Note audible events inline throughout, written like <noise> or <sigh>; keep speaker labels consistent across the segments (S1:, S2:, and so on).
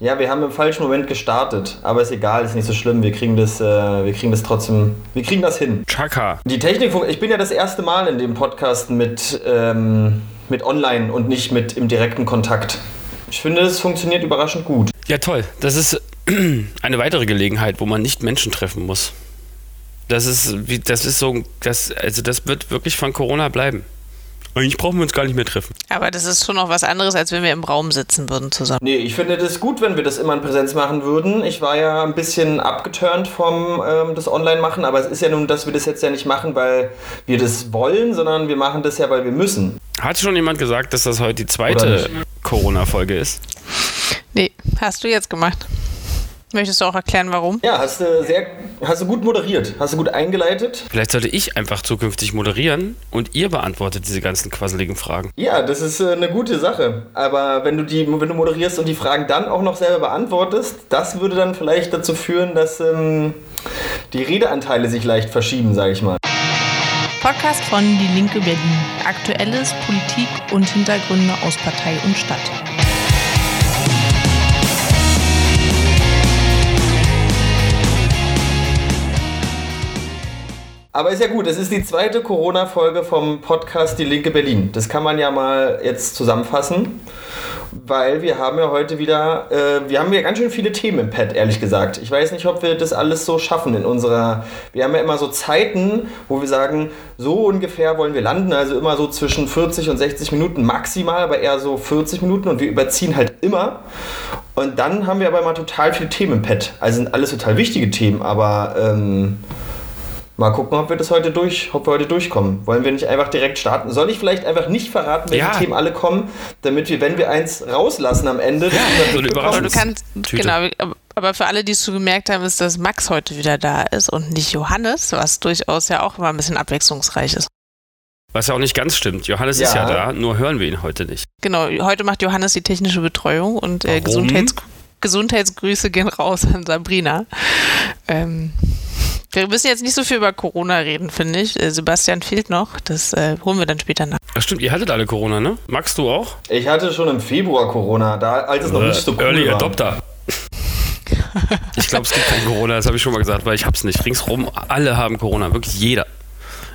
S1: Ja, wir haben im falschen Moment gestartet, aber ist egal, ist nicht so schlimm. Wir kriegen das, äh, wir kriegen das trotzdem, wir kriegen das hin.
S2: Chaka.
S1: Die Technik, ich bin ja das erste Mal in dem Podcast mit, ähm, mit online und nicht mit im direkten Kontakt. Ich finde, es funktioniert überraschend gut.
S2: Ja, toll. Das ist <clears throat> eine weitere Gelegenheit, wo man nicht Menschen treffen muss. Das ist, das ist so, das, also das wird wirklich von Corona bleiben. Eigentlich brauchen wir uns gar nicht mehr treffen.
S3: Aber das ist schon noch was anderes, als wenn wir im Raum sitzen würden zusammen.
S1: Nee, ich finde das gut, wenn wir das immer in Präsenz machen würden. Ich war ja ein bisschen abgeturnt vom ähm, das Online-Machen, aber es ist ja nun, dass wir das jetzt ja nicht machen, weil wir das wollen, sondern wir machen das ja, weil wir müssen.
S2: Hat schon jemand gesagt, dass das heute die zweite Corona-Folge ist?
S3: Nee, hast du jetzt gemacht. Möchtest du auch erklären, warum?
S1: Ja, hast du sehr, hast du gut moderiert, hast du gut eingeleitet.
S2: Vielleicht sollte ich einfach zukünftig moderieren und ihr beantwortet diese ganzen quasseligen Fragen.
S1: Ja, das ist äh, eine gute Sache. Aber wenn du die, wenn du moderierst und die Fragen dann auch noch selber beantwortest, das würde dann vielleicht dazu führen, dass ähm, die Redeanteile sich leicht verschieben, sage ich mal.
S3: Podcast von Die Linke Berlin. Aktuelles, Politik und Hintergründe aus Partei und Stadt.
S1: Aber ist ja gut, es ist die zweite Corona-Folge vom Podcast Die Linke Berlin. Das kann man ja mal jetzt zusammenfassen, weil wir haben ja heute wieder, äh, wir haben ja ganz schön viele Themen im Pad, ehrlich gesagt. Ich weiß nicht, ob wir das alles so schaffen in unserer, wir haben ja immer so Zeiten, wo wir sagen, so ungefähr wollen wir landen, also immer so zwischen 40 und 60 Minuten maximal, aber eher so 40 Minuten und wir überziehen halt immer. Und dann haben wir aber immer total viele Themen im Pad. Also sind alles total wichtige Themen, aber... Ähm, Mal gucken, ob wir das heute durch, ob wir heute durchkommen. Wollen wir nicht einfach direkt starten? Soll ich vielleicht einfach nicht verraten, welche ja. Themen alle kommen, damit wir, wenn wir eins rauslassen am Ende, ja,
S3: so eine kannst, genau, aber für alle, die es schon gemerkt haben, ist, dass Max heute wieder da ist und nicht Johannes, was durchaus ja auch immer ein bisschen abwechslungsreich ist.
S2: Was ja auch nicht ganz stimmt. Johannes ja. ist ja da, nur hören wir ihn heute nicht.
S3: Genau, heute macht Johannes die technische Betreuung und äh, Gesundheits Gesundheitsgrüße gehen raus an Sabrina. Ähm, wir müssen jetzt nicht so viel über Corona reden, finde ich. Äh, Sebastian fehlt noch. Das äh, holen wir dann später nach.
S2: Ach stimmt, ihr hattet alle Corona, ne? Magst du auch?
S1: Ich hatte schon im Februar Corona, da als es noch nicht so cool
S2: Early
S1: war.
S2: Adopter. <laughs> ich glaube, es gibt kein Corona, das habe ich schon mal gesagt, weil ich hab's nicht. Ringsrum, alle haben Corona, wirklich jeder.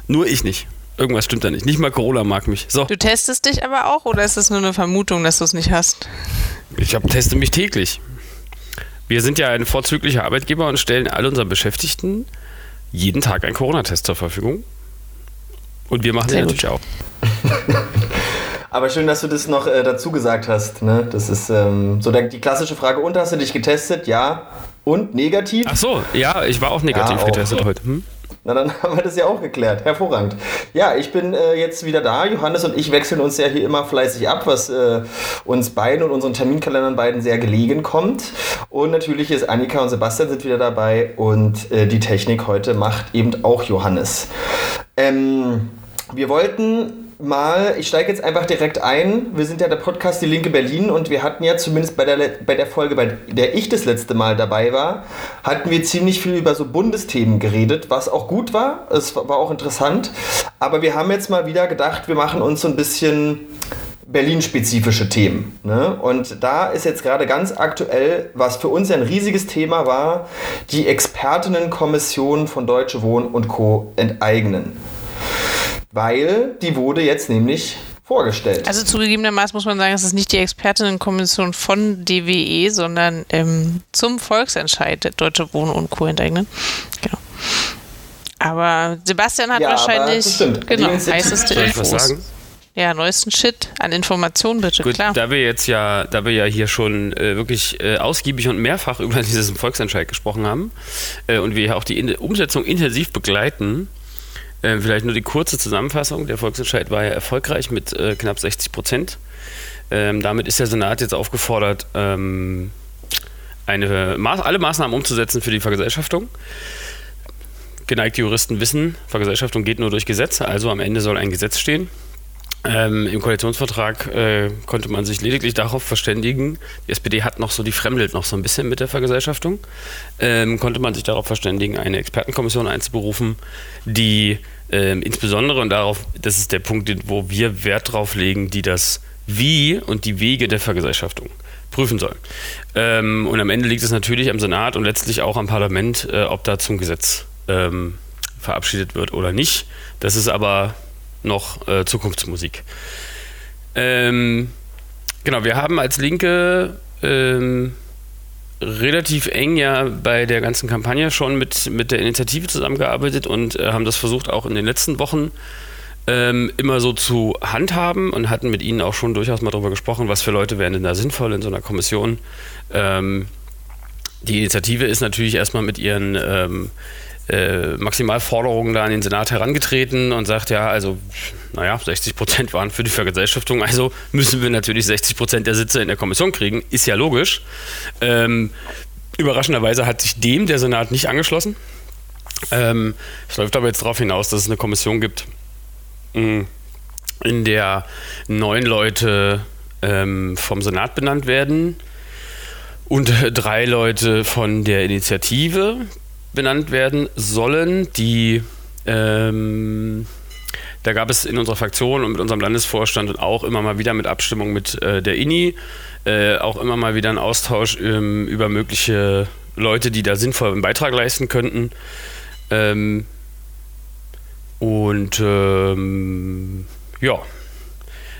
S2: Nur ich nicht. Irgendwas stimmt da nicht. Nicht mal Corona mag mich. So.
S3: Du testest dich aber auch oder ist es nur eine Vermutung, dass du es nicht hast?
S2: Ich hab, teste mich täglich. Wir sind ja ein vorzüglicher Arbeitgeber und stellen all unseren Beschäftigten jeden Tag einen Corona-Test zur Verfügung. Und wir machen Sehr den natürlich auch. <laughs>
S1: Aber schön, dass du das noch äh, dazu gesagt hast. Ne? Das ist ähm, so der, die klassische Frage. Und hast du dich getestet? Ja. Und negativ?
S2: Ach so, ja, ich war auch negativ ja, auch. getestet heute. Hm?
S1: Na, dann <laughs> haben wir das ja auch geklärt. Hervorragend. Ja, ich bin äh, jetzt wieder da. Johannes und ich wechseln uns ja hier immer fleißig ab, was äh, uns beiden und unseren Terminkalendern beiden sehr gelegen kommt. Und natürlich ist Annika und Sebastian sind wieder dabei und äh, die Technik heute macht eben auch Johannes. Ähm, wir wollten mal, ich steige jetzt einfach direkt ein. Wir sind ja der Podcast Die Linke Berlin und wir hatten ja zumindest bei der, bei der Folge, bei der ich das letzte Mal dabei war, hatten wir ziemlich viel über so Bundesthemen geredet, was auch gut war. Es war auch interessant. Aber wir haben jetzt mal wieder gedacht, wir machen uns so ein bisschen Berlin-spezifische Themen. Ne? Und da ist jetzt gerade ganz aktuell, was für uns ein riesiges Thema war, die Expertinnenkommission von Deutsche Wohnen und Co. enteignen weil die wurde jetzt nämlich vorgestellt.
S3: Also zugegebenermaßen muss man sagen, es ist nicht die Expertinnenkommission von DWE, sondern ähm, zum Volksentscheid der Deutsche Wohnen und Co. enteignen. Genau. Aber Sebastian hat ja, wahrscheinlich genau, heißeste Infos. sagen? Ja, neuesten Shit an Informationen bitte, Gut, klar.
S2: Da wir jetzt ja, da wir ja hier schon äh, wirklich äh, ausgiebig und mehrfach <laughs> über diesen Volksentscheid gesprochen haben äh, und wir ja auch die in Umsetzung intensiv begleiten, äh, vielleicht nur die kurze Zusammenfassung. Der Volksentscheid war ja erfolgreich mit äh, knapp 60 Prozent. Ähm, damit ist der Senat jetzt aufgefordert, ähm, eine, alle Maßnahmen umzusetzen für die Vergesellschaftung. Geneigte Juristen wissen, Vergesellschaftung geht nur durch Gesetze, also am Ende soll ein Gesetz stehen. Ähm, Im Koalitionsvertrag äh, konnte man sich lediglich darauf verständigen, die SPD hat noch so, die fremdelt noch so ein bisschen mit der Vergesellschaftung, ähm, konnte man sich darauf verständigen, eine Expertenkommission einzuberufen, die ähm, insbesondere, und darauf, das ist der Punkt, wo wir Wert drauf legen, die das Wie und die Wege der Vergesellschaftung prüfen soll. Ähm, und am Ende liegt es natürlich am Senat und letztlich auch am Parlament, äh, ob da zum Gesetz ähm, verabschiedet wird oder nicht. Das ist aber noch äh, Zukunftsmusik. Ähm, genau, wir haben als Linke ähm, relativ eng ja bei der ganzen Kampagne schon mit, mit der Initiative zusammengearbeitet und äh, haben das versucht auch in den letzten Wochen ähm, immer so zu handhaben und hatten mit ihnen auch schon durchaus mal darüber gesprochen, was für Leute wären denn da sinnvoll in so einer Kommission. Ähm, die Initiative ist natürlich erstmal mit ihren ähm, äh, Maximalforderungen da an den Senat herangetreten und sagt, ja, also, naja, 60 Prozent waren für die Vergesellschaftung, also müssen wir natürlich 60 Prozent der Sitze in der Kommission kriegen, ist ja logisch. Ähm, überraschenderweise hat sich dem der Senat nicht angeschlossen. Ähm, es läuft aber jetzt darauf hinaus, dass es eine Kommission gibt, mm, in der neun Leute ähm, vom Senat benannt werden und drei Leute von der Initiative benannt werden sollen, die ähm, da gab es in unserer Fraktion und mit unserem Landesvorstand und auch immer mal wieder mit Abstimmung mit äh, der INI äh, auch immer mal wieder einen Austausch ähm, über mögliche Leute, die da sinnvoll einen Beitrag leisten könnten. Ähm, und ähm, ja,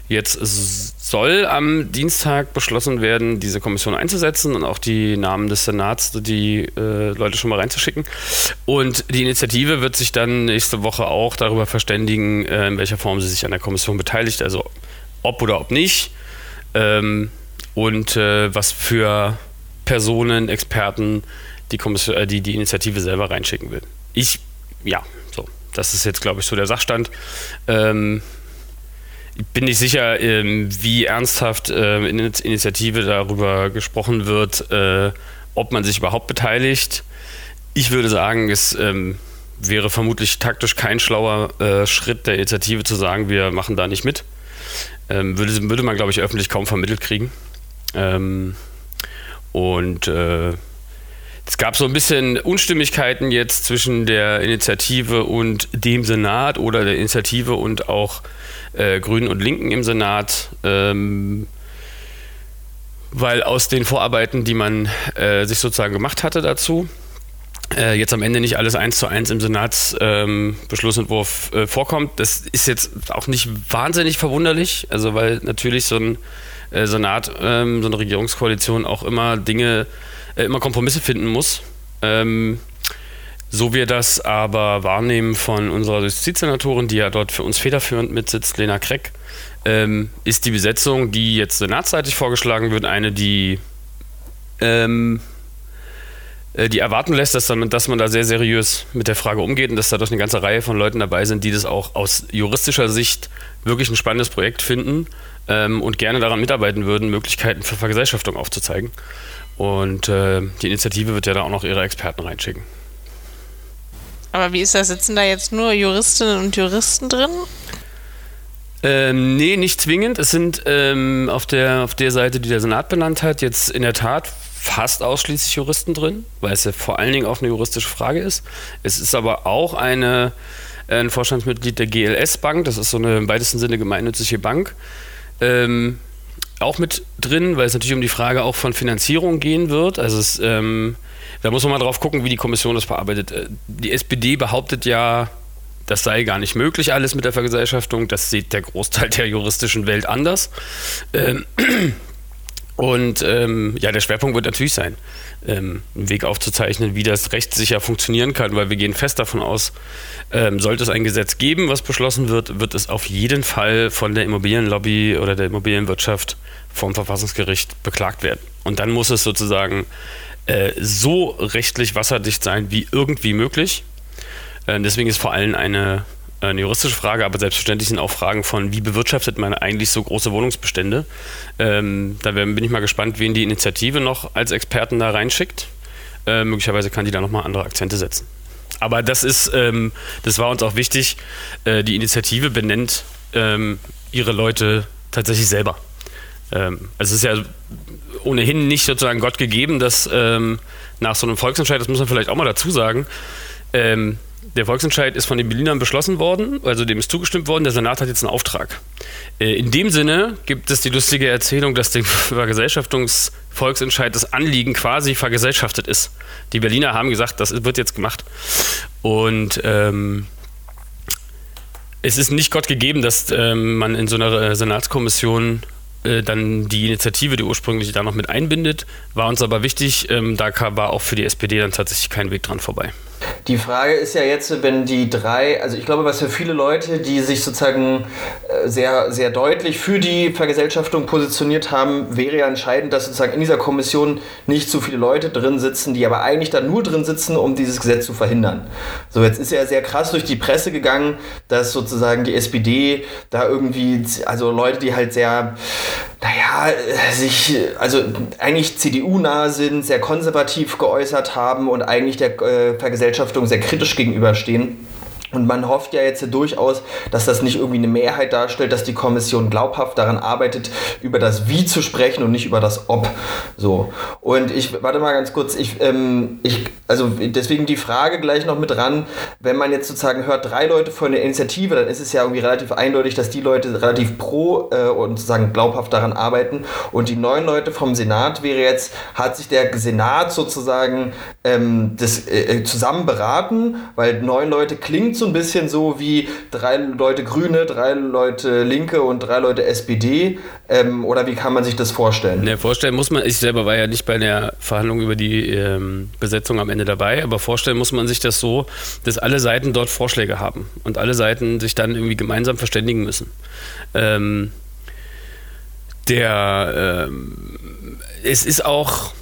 S2: Jetzt soll am Dienstag beschlossen werden, diese Kommission einzusetzen und auch die Namen des Senats, die äh, Leute schon mal reinzuschicken. Und die Initiative wird sich dann nächste Woche auch darüber verständigen, äh, in welcher Form sie sich an der Kommission beteiligt, also ob oder ob nicht. Ähm, und äh, was für Personen, Experten die, Kommission, äh, die, die Initiative selber reinschicken will. Ich, ja, so. Das ist jetzt, glaube ich, so der Sachstand. Ähm, bin nicht sicher, ähm, wie ernsthaft ähm, in der Initiative darüber gesprochen wird, äh, ob man sich überhaupt beteiligt. Ich würde sagen, es ähm, wäre vermutlich taktisch kein schlauer äh, Schritt der Initiative zu sagen, wir machen da nicht mit. würde, würde man, glaube ich, öffentlich kaum vermittelt kriegen. und äh, es gab so ein bisschen Unstimmigkeiten jetzt zwischen der Initiative und dem Senat oder der Initiative und auch äh, Grünen und Linken im Senat. Ähm, weil aus den Vorarbeiten, die man äh, sich sozusagen gemacht hatte dazu, äh, jetzt am Ende nicht alles eins zu eins im Senatsbeschlussentwurf ähm, äh, vorkommt. Das ist jetzt auch nicht wahnsinnig verwunderlich, also weil natürlich so ein äh, Senat, ähm, so eine Regierungskoalition auch immer Dinge äh, immer Kompromisse finden muss. Ähm, so wir das aber wahrnehmen von unserer Justizsenatorin, die ja dort für uns federführend mitsitzt, Lena Kreck, ähm, ist die Besetzung, die jetzt senatsseitig vorgeschlagen wird, eine, die, ähm, äh, die erwarten lässt, dass, dann, dass man da sehr seriös mit der Frage umgeht und dass da doch eine ganze Reihe von Leuten dabei sind, die das auch aus juristischer Sicht wirklich ein spannendes Projekt finden ähm, und gerne daran mitarbeiten würden, Möglichkeiten für Vergesellschaftung aufzuzeigen. Und äh, die Initiative wird ja da auch noch ihre Experten reinschicken.
S3: Aber wie ist das? Sitzen da jetzt nur Juristinnen und Juristen drin?
S2: Ähm, nee, nicht zwingend. Es sind ähm, auf, der, auf der Seite, die der Senat benannt hat, jetzt in der Tat fast ausschließlich Juristen drin, weil es ja vor allen Dingen auch eine juristische Frage ist. Es ist aber auch eine, ein Vorstandsmitglied der GLS Bank, das ist so eine im weitesten Sinne gemeinnützige Bank. Ähm, auch mit drin, weil es natürlich um die Frage auch von Finanzierung gehen wird. Also es, ähm, da muss man mal drauf gucken, wie die Kommission das verarbeitet. Äh, die SPD behauptet ja, das sei gar nicht möglich, alles mit der Vergesellschaftung. Das sieht der Großteil der juristischen Welt anders. Ähm, und ähm, ja, der Schwerpunkt wird natürlich sein, ähm, einen Weg aufzuzeichnen, wie das rechtssicher funktionieren kann, weil wir gehen fest davon aus, ähm, sollte es ein Gesetz geben, was beschlossen wird, wird es auf jeden Fall von der Immobilienlobby oder der Immobilienwirtschaft vom Verfassungsgericht beklagt werden. Und dann muss es sozusagen äh, so rechtlich wasserdicht sein wie irgendwie möglich. Äh, deswegen ist vor allem eine eine juristische Frage, aber selbstverständlich sind auch Fragen von, wie bewirtschaftet man eigentlich so große Wohnungsbestände. Ähm, da bin ich mal gespannt, wen die Initiative noch als Experten da reinschickt. Äh, möglicherweise kann die da nochmal andere Akzente setzen. Aber das ist, ähm, das war uns auch wichtig. Die Initiative benennt ähm, ihre Leute tatsächlich selber. Ähm, es ist ja ohnehin nicht sozusagen Gott gegeben, dass ähm, nach so einem Volksentscheid, das muss man vielleicht auch mal dazu sagen, ähm, der Volksentscheid ist von den Berlinern beschlossen worden, also dem ist zugestimmt worden, der Senat hat jetzt einen Auftrag. Äh, in dem Sinne gibt es die lustige Erzählung, dass der <laughs> Vergesellschaftungsvolksentscheid das Anliegen quasi vergesellschaftet ist. Die Berliner haben gesagt, das wird jetzt gemacht. Und ähm, es ist nicht Gott gegeben, dass ähm, man in so einer äh, Senatskommission dann die Initiative, die ursprünglich da noch mit einbindet, war uns aber wichtig. Ähm, da war auch für die SPD dann tatsächlich kein Weg dran vorbei.
S1: Die Frage ist ja jetzt, wenn die drei, also ich glaube, was für viele Leute, die sich sozusagen äh, sehr, sehr deutlich für die Vergesellschaftung positioniert haben, wäre ja entscheidend, dass sozusagen in dieser Kommission nicht zu viele Leute drin sitzen, die aber eigentlich da nur drin sitzen, um dieses Gesetz zu verhindern. So, jetzt ist ja sehr krass durch die Presse gegangen, dass sozusagen die SPD da irgendwie, also Leute, die halt sehr, naja, sich, also eigentlich CDU-nah sind, sehr konservativ geäußert haben und eigentlich der äh, Vergesellschaftung sehr kritisch gegenüberstehen. Und man hofft ja jetzt durchaus, dass das nicht irgendwie eine Mehrheit darstellt, dass die Kommission glaubhaft daran arbeitet, über das Wie zu sprechen und nicht über das Ob. So. Und ich, warte mal ganz kurz, ich, ähm, ich, also deswegen die Frage gleich noch mit dran, wenn man jetzt sozusagen hört, drei Leute von der Initiative, dann ist es ja irgendwie relativ eindeutig, dass die Leute relativ pro äh, und sozusagen glaubhaft daran arbeiten. Und die neun Leute vom Senat wäre jetzt, hat sich der Senat sozusagen ähm, das, äh, zusammen beraten, weil neun Leute klingt so ein bisschen so wie drei Leute Grüne, drei Leute Linke und drei Leute SPD. Ähm, oder wie kann man sich das vorstellen?
S2: Ne, vorstellen muss man, ich selber war ja nicht bei der Verhandlung über die ähm, Besetzung am Ende dabei, aber vorstellen muss man sich das so, dass alle Seiten dort Vorschläge haben und alle Seiten sich dann irgendwie gemeinsam verständigen müssen. Ähm, der, ähm, es ist auch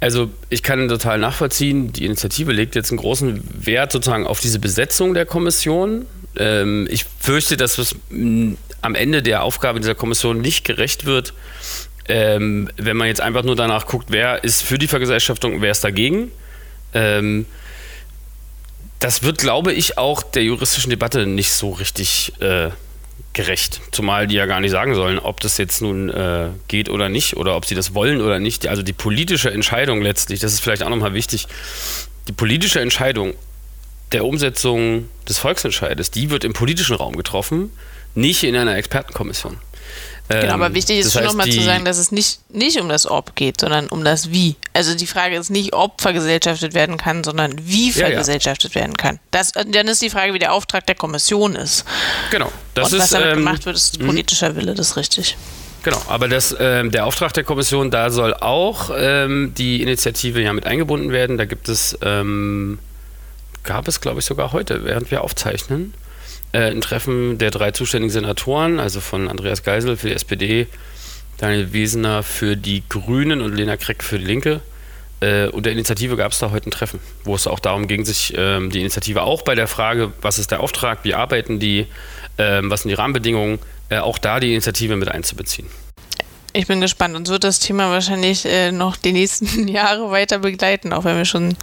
S2: also ich kann total nachvollziehen, die Initiative legt jetzt einen großen Wert sozusagen auf diese Besetzung der Kommission. Ähm, ich fürchte, dass es am Ende der Aufgabe dieser Kommission nicht gerecht wird, ähm, wenn man jetzt einfach nur danach guckt, wer ist für die Vergesellschaftung und wer ist dagegen. Ähm, das wird, glaube ich, auch der juristischen Debatte nicht so richtig äh, gerecht. Zumal die ja gar nicht sagen sollen, ob das jetzt nun äh, geht oder nicht oder ob sie das wollen oder nicht. Also die politische Entscheidung letztlich, das ist vielleicht auch nochmal wichtig, die politische Entscheidung der Umsetzung des Volksentscheides, die wird im politischen Raum getroffen, nicht in einer Expertenkommission.
S3: Genau, aber ähm, wichtig ist schon nochmal zu sagen, dass es nicht, nicht um das Ob geht, sondern um das Wie. Also die Frage ist nicht, ob vergesellschaftet werden kann, sondern wie vergesellschaftet ja, ja. werden kann. Das, dann ist die Frage, wie der Auftrag der Kommission ist.
S2: Genau.
S3: Das Und was ist, damit ähm, gemacht wird, ist mhm. politischer Wille, das ist richtig.
S2: Genau, aber das, ähm, der Auftrag der Kommission, da soll auch ähm, die Initiative ja mit eingebunden werden. Da gibt es, ähm, gab es glaube ich sogar heute, während wir aufzeichnen, äh, ein Treffen der drei zuständigen Senatoren, also von Andreas Geisel für die SPD, Daniel Wiesener für die Grünen und Lena Kreck für die Linke. Äh, und der Initiative gab es da heute ein Treffen, wo es auch darum ging, sich ähm, die Initiative auch bei der Frage, was ist der Auftrag, wie arbeiten die, ähm, was sind die Rahmenbedingungen, äh, auch da die Initiative mit einzubeziehen.
S3: Ich bin gespannt. Uns wird das Thema wahrscheinlich äh, noch die nächsten <laughs> Jahre weiter begleiten, auch wenn wir schon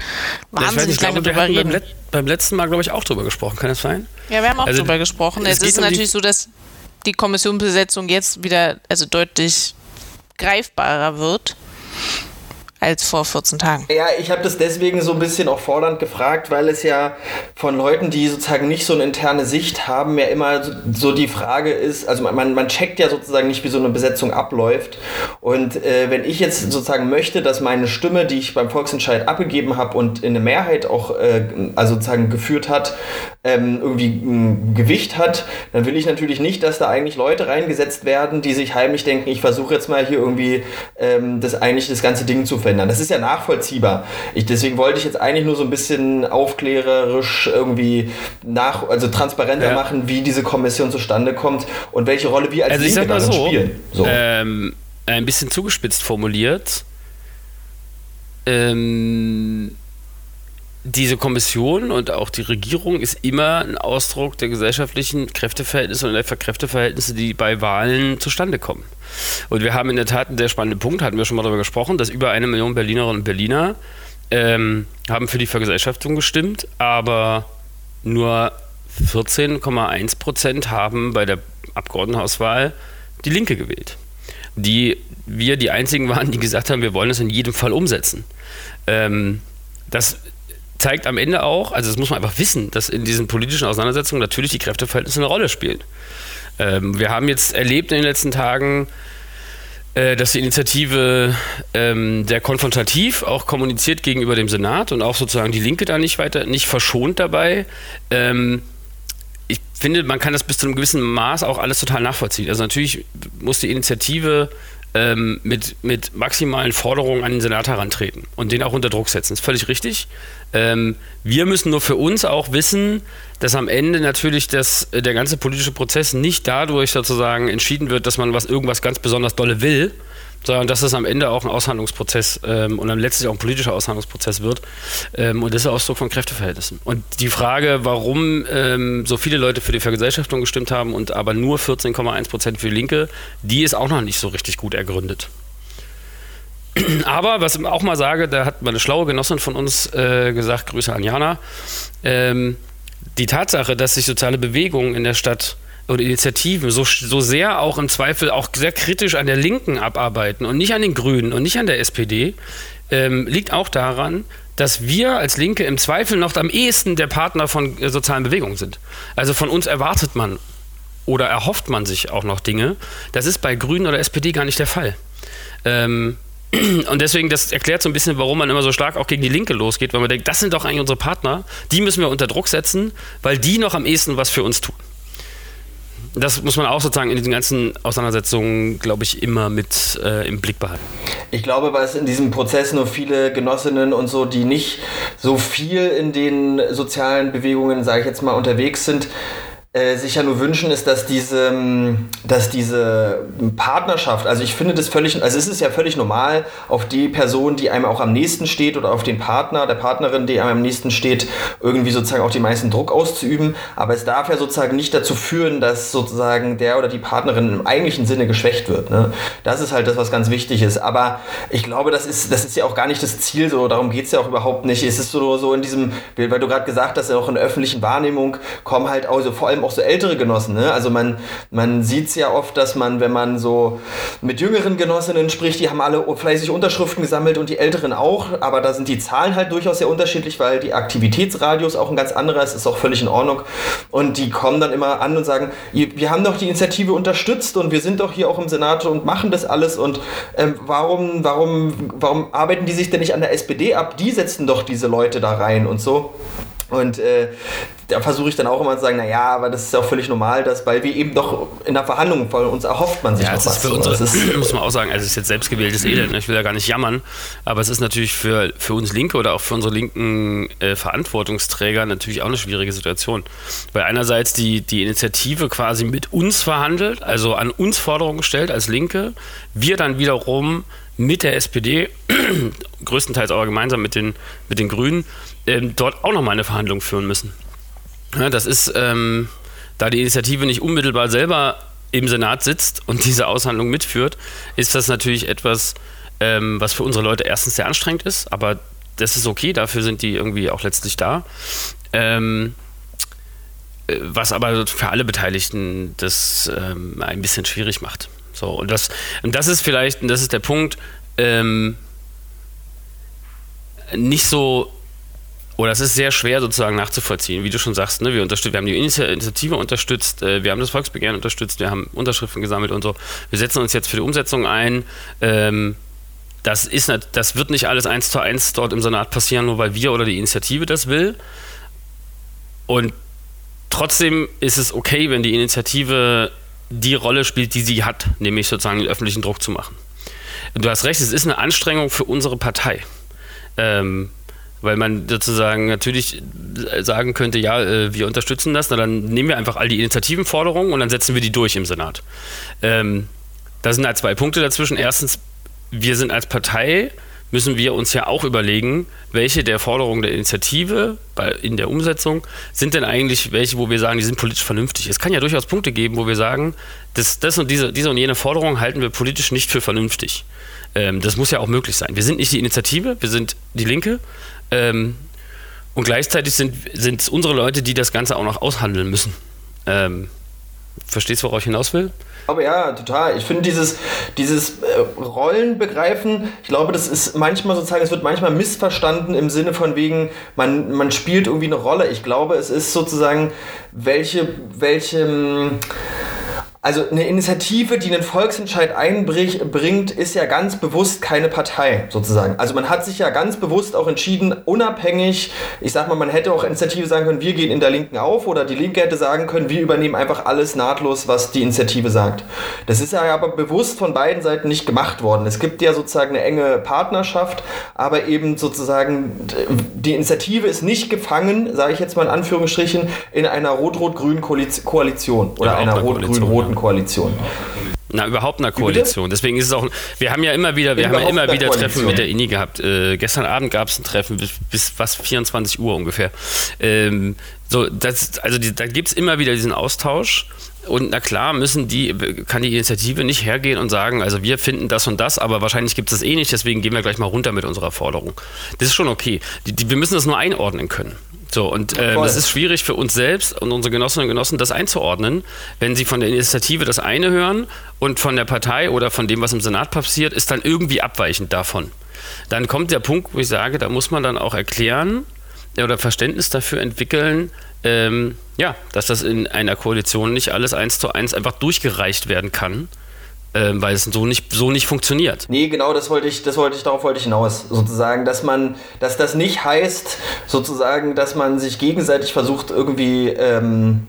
S3: wahnsinnig ja, lange drüber reden.
S2: Beim, Let beim, letzten Mal, glaube ich, auch drüber gesprochen. Kann das sein?
S3: Ja, wir haben auch also, drüber gesprochen. Es, es ist um natürlich so, dass die Kommissionsbesetzung jetzt wieder also deutlich greifbarer wird als vor 14 Tagen.
S1: Ja, ich habe das deswegen so ein bisschen auch fordernd gefragt, weil es ja von Leuten, die sozusagen nicht so eine interne Sicht haben, ja immer so die Frage ist, also man, man checkt ja sozusagen nicht, wie so eine Besetzung abläuft. Und äh, wenn ich jetzt sozusagen möchte, dass meine Stimme, die ich beim Volksentscheid abgegeben habe und in eine Mehrheit auch äh, also sozusagen geführt hat, ähm, irgendwie ein Gewicht hat, dann will ich natürlich nicht, dass da eigentlich Leute reingesetzt werden, die sich heimlich denken, ich versuche jetzt mal hier irgendwie ähm, das eigentlich das ganze Ding zu verändern. Das ist ja nachvollziehbar. Ich, deswegen wollte ich jetzt eigentlich nur so ein bisschen aufklärerisch irgendwie nach, also transparenter ja. machen, wie diese Kommission zustande kommt und welche Rolle wir als
S2: also Linke darin so, spielen. So. Ähm, ein bisschen zugespitzt formuliert. Ähm, diese Kommission und auch die Regierung ist immer ein Ausdruck der gesellschaftlichen Kräfteverhältnisse und der Kräfteverhältnisse, die bei Wahlen zustande kommen. Und wir haben in der Tat einen sehr spannenden Punkt, hatten wir schon mal darüber gesprochen, dass über eine Million Berlinerinnen und Berliner ähm, haben für die Vergesellschaftung gestimmt, aber nur 14,1 Prozent haben bei der Abgeordnetenhauswahl die Linke gewählt. Die wir die einzigen waren, die gesagt haben, wir wollen es in jedem Fall umsetzen. Ähm, das zeigt am Ende auch, also das muss man einfach wissen, dass in diesen politischen Auseinandersetzungen natürlich die Kräfteverhältnisse eine Rolle spielen. Ähm, wir haben jetzt erlebt in den letzten Tagen, äh, dass die Initiative ähm, sehr konfrontativ auch kommuniziert gegenüber dem Senat und auch sozusagen die Linke da nicht weiter, nicht verschont dabei. Ähm, ich finde, man kann das bis zu einem gewissen Maß auch alles total nachvollziehen. Also natürlich muss die Initiative ähm, mit, mit maximalen Forderungen an den Senat herantreten und den auch unter Druck setzen. Das ist völlig richtig. Ähm, wir müssen nur für uns auch wissen, dass am Ende natürlich das, äh, der ganze politische Prozess nicht dadurch sozusagen entschieden wird, dass man was irgendwas ganz besonders dolle will, sondern dass es am Ende auch ein Aushandlungsprozess ähm, und dann letztlich auch ein politischer Aushandlungsprozess wird. Ähm, und das ist Ausdruck von Kräfteverhältnissen. Und die Frage, warum ähm, so viele Leute für die Vergesellschaftung gestimmt haben und aber nur 14,1 Prozent für die Linke, die ist auch noch nicht so richtig gut ergründet. <clears throat> Aber was ich auch mal sage, da hat mal eine schlaue Genossin von uns äh, gesagt, Grüße an Jana, ähm, die Tatsache, dass sich soziale Bewegungen in der Stadt oder Initiativen so, so sehr auch im Zweifel auch sehr kritisch an der Linken abarbeiten und nicht an den Grünen und nicht an der SPD, ähm, liegt auch daran, dass wir als Linke im Zweifel noch am ehesten der Partner von äh, sozialen Bewegungen sind. Also von uns erwartet man oder erhofft man sich auch noch Dinge. Das ist bei Grünen oder SPD gar nicht der Fall. Ähm, <clears throat> und deswegen, das erklärt so ein bisschen, warum man immer so stark auch gegen die Linke losgeht, weil man denkt, das sind doch eigentlich unsere Partner, die müssen wir unter Druck setzen, weil die noch am ehesten was für uns tun das muss man auch sozusagen in diesen ganzen Auseinandersetzungen, glaube ich, immer mit äh, im Blick behalten.
S1: Ich glaube, weil es in diesem Prozess nur viele Genossinnen und so, die nicht so viel in den sozialen Bewegungen, sage ich jetzt mal, unterwegs sind, sich ja nur wünschen, ist, dass diese, ähm, dass diese Partnerschaft, also ich finde das völlig, also es ist ja völlig normal, auf die Person, die einem auch am nächsten steht oder auf den Partner, der Partnerin, die einem am nächsten steht, irgendwie sozusagen auch den meisten Druck auszuüben. Aber es darf ja sozusagen nicht dazu führen, dass sozusagen der oder die Partnerin im eigentlichen Sinne geschwächt wird. Ne? Das ist halt das, was ganz wichtig ist. Aber ich glaube, das ist, das ist ja auch gar nicht das Ziel, so darum geht es ja auch überhaupt nicht. Es ist so, so in diesem, weil du gerade gesagt hast, auch in der öffentlichen Wahrnehmung kommen halt also vor allem auch so ältere Genossen. Ne? Also man, man sieht es ja oft, dass man, wenn man so mit jüngeren Genossinnen spricht, die haben alle fleißig Unterschriften gesammelt und die Älteren auch, aber da sind die Zahlen halt durchaus sehr unterschiedlich, weil die Aktivitätsradius auch ein ganz anderer ist, ist auch völlig in Ordnung. Und die kommen dann immer an und sagen, wir haben doch die Initiative unterstützt und wir sind doch hier auch im Senat und machen das alles und ähm, warum, warum, warum arbeiten die sich denn nicht an der SPD ab? Die setzen doch diese Leute da rein und so. Und äh, da versuche ich dann auch immer zu sagen, naja, aber das ist auch völlig normal, dass, weil wir eben doch in der Verhandlung von uns erhofft man sich
S2: ja,
S1: noch was.
S2: Ist für unsere, das ist, muss man auch sagen, also es ist jetzt selbstgewähltes Elend, ne? ich will ja gar nicht jammern, aber es ist natürlich für, für uns Linke oder auch für unsere linken äh, Verantwortungsträger natürlich auch eine schwierige Situation. Weil einerseits die, die Initiative quasi mit uns verhandelt, also an uns Forderungen stellt als Linke, wir dann wiederum mit der SPD, <clears throat> größtenteils aber gemeinsam mit den, mit den Grünen, ähm, dort auch nochmal eine Verhandlung führen müssen. Ja, das ist, ähm, da die Initiative nicht unmittelbar selber im Senat sitzt und diese Aushandlung mitführt, ist das natürlich etwas, ähm, was für unsere Leute erstens sehr anstrengend ist, aber das ist okay, dafür sind die irgendwie auch letztlich da. Ähm, äh, was aber für alle Beteiligten das ähm, ein bisschen schwierig macht. So, und das, und das ist vielleicht, und das ist der Punkt, ähm, nicht so, oder es ist sehr schwer sozusagen nachzuvollziehen, wie du schon sagst, ne? wir, unterstützen, wir haben die Initiative unterstützt, äh, wir haben das Volksbegehren unterstützt, wir haben Unterschriften gesammelt und so. Wir setzen uns jetzt für die Umsetzung ein. Ähm, das, ist nicht, das wird nicht alles eins zu eins dort im Senat passieren, nur weil wir oder die Initiative das will. Und trotzdem ist es okay, wenn die Initiative die Rolle spielt, die sie hat, nämlich sozusagen den öffentlichen Druck zu machen. Du hast recht, es ist eine Anstrengung für unsere Partei. Ähm, weil man sozusagen natürlich sagen könnte, ja, äh, wir unterstützen das, na, dann nehmen wir einfach all die Initiativenforderungen und dann setzen wir die durch im Senat. Ähm, da sind halt zwei Punkte dazwischen. Erstens, wir sind als Partei müssen wir uns ja auch überlegen, welche der Forderungen der Initiative bei, in der Umsetzung sind denn eigentlich welche, wo wir sagen, die sind politisch vernünftig. Es kann ja durchaus Punkte geben, wo wir sagen, das, das und diese, diese und jene Forderung halten wir politisch nicht für vernünftig. Ähm, das muss ja auch möglich sein. Wir sind nicht die Initiative, wir sind die Linke. Ähm, und gleichzeitig sind es unsere Leute, die das Ganze auch noch aushandeln müssen. Ähm, Verstehst du, worauf ich hinaus will?
S1: Aber ja, total. Ich finde dieses, dieses äh, Rollenbegreifen, ich glaube, das ist manchmal sozusagen, es wird manchmal missverstanden im Sinne von wegen, man, man spielt irgendwie eine Rolle. Ich glaube, es ist sozusagen, welche, welche, also eine Initiative, die einen Volksentscheid einbringt, ist ja ganz bewusst keine Partei sozusagen. Also man hat sich ja ganz bewusst auch entschieden, unabhängig, ich sag mal, man hätte auch Initiative sagen können, wir gehen in der Linken auf oder die Linke hätte sagen können, wir übernehmen einfach alles nahtlos, was die Initiative sagt. Das ist ja aber bewusst von beiden Seiten nicht gemacht worden. Es gibt ja sozusagen eine enge Partnerschaft, aber eben sozusagen die Initiative ist nicht gefangen, sage ich jetzt mal in Anführungsstrichen, in einer rot-rot-grünen Koalition oder ja, einer rot-grün-roten Koalition.
S2: Na, überhaupt einer Koalition. Deswegen ist es auch, wir haben ja immer wieder, wir haben ja immer wieder Treffen mit der INI gehabt. Äh, gestern Abend gab es ein Treffen bis, bis was 24 Uhr ungefähr. Ähm, so, das, also die, da gibt es immer wieder diesen Austausch. Und na klar, müssen die, kann die Initiative nicht hergehen und sagen, also wir finden das und das, aber wahrscheinlich gibt es das eh nicht, deswegen gehen wir gleich mal runter mit unserer Forderung. Das ist schon okay. Die, die, wir müssen das nur einordnen können. So, und äh, es ist schwierig für uns selbst und unsere Genossinnen und Genossen, das einzuordnen, wenn sie von der Initiative das eine hören und von der Partei oder von dem, was im Senat passiert, ist dann irgendwie abweichend davon. Dann kommt der Punkt, wo ich sage, da muss man dann auch erklären oder Verständnis dafür entwickeln, ähm, ja, dass das in einer Koalition nicht alles eins zu eins einfach durchgereicht werden kann ähm, weil es so nicht, so nicht funktioniert.
S1: Nee, genau, das wollte ich, das wollte ich, darauf wollte ich hinaus, sozusagen, dass man, dass das nicht heißt, sozusagen, dass man sich gegenseitig versucht, irgendwie, ähm,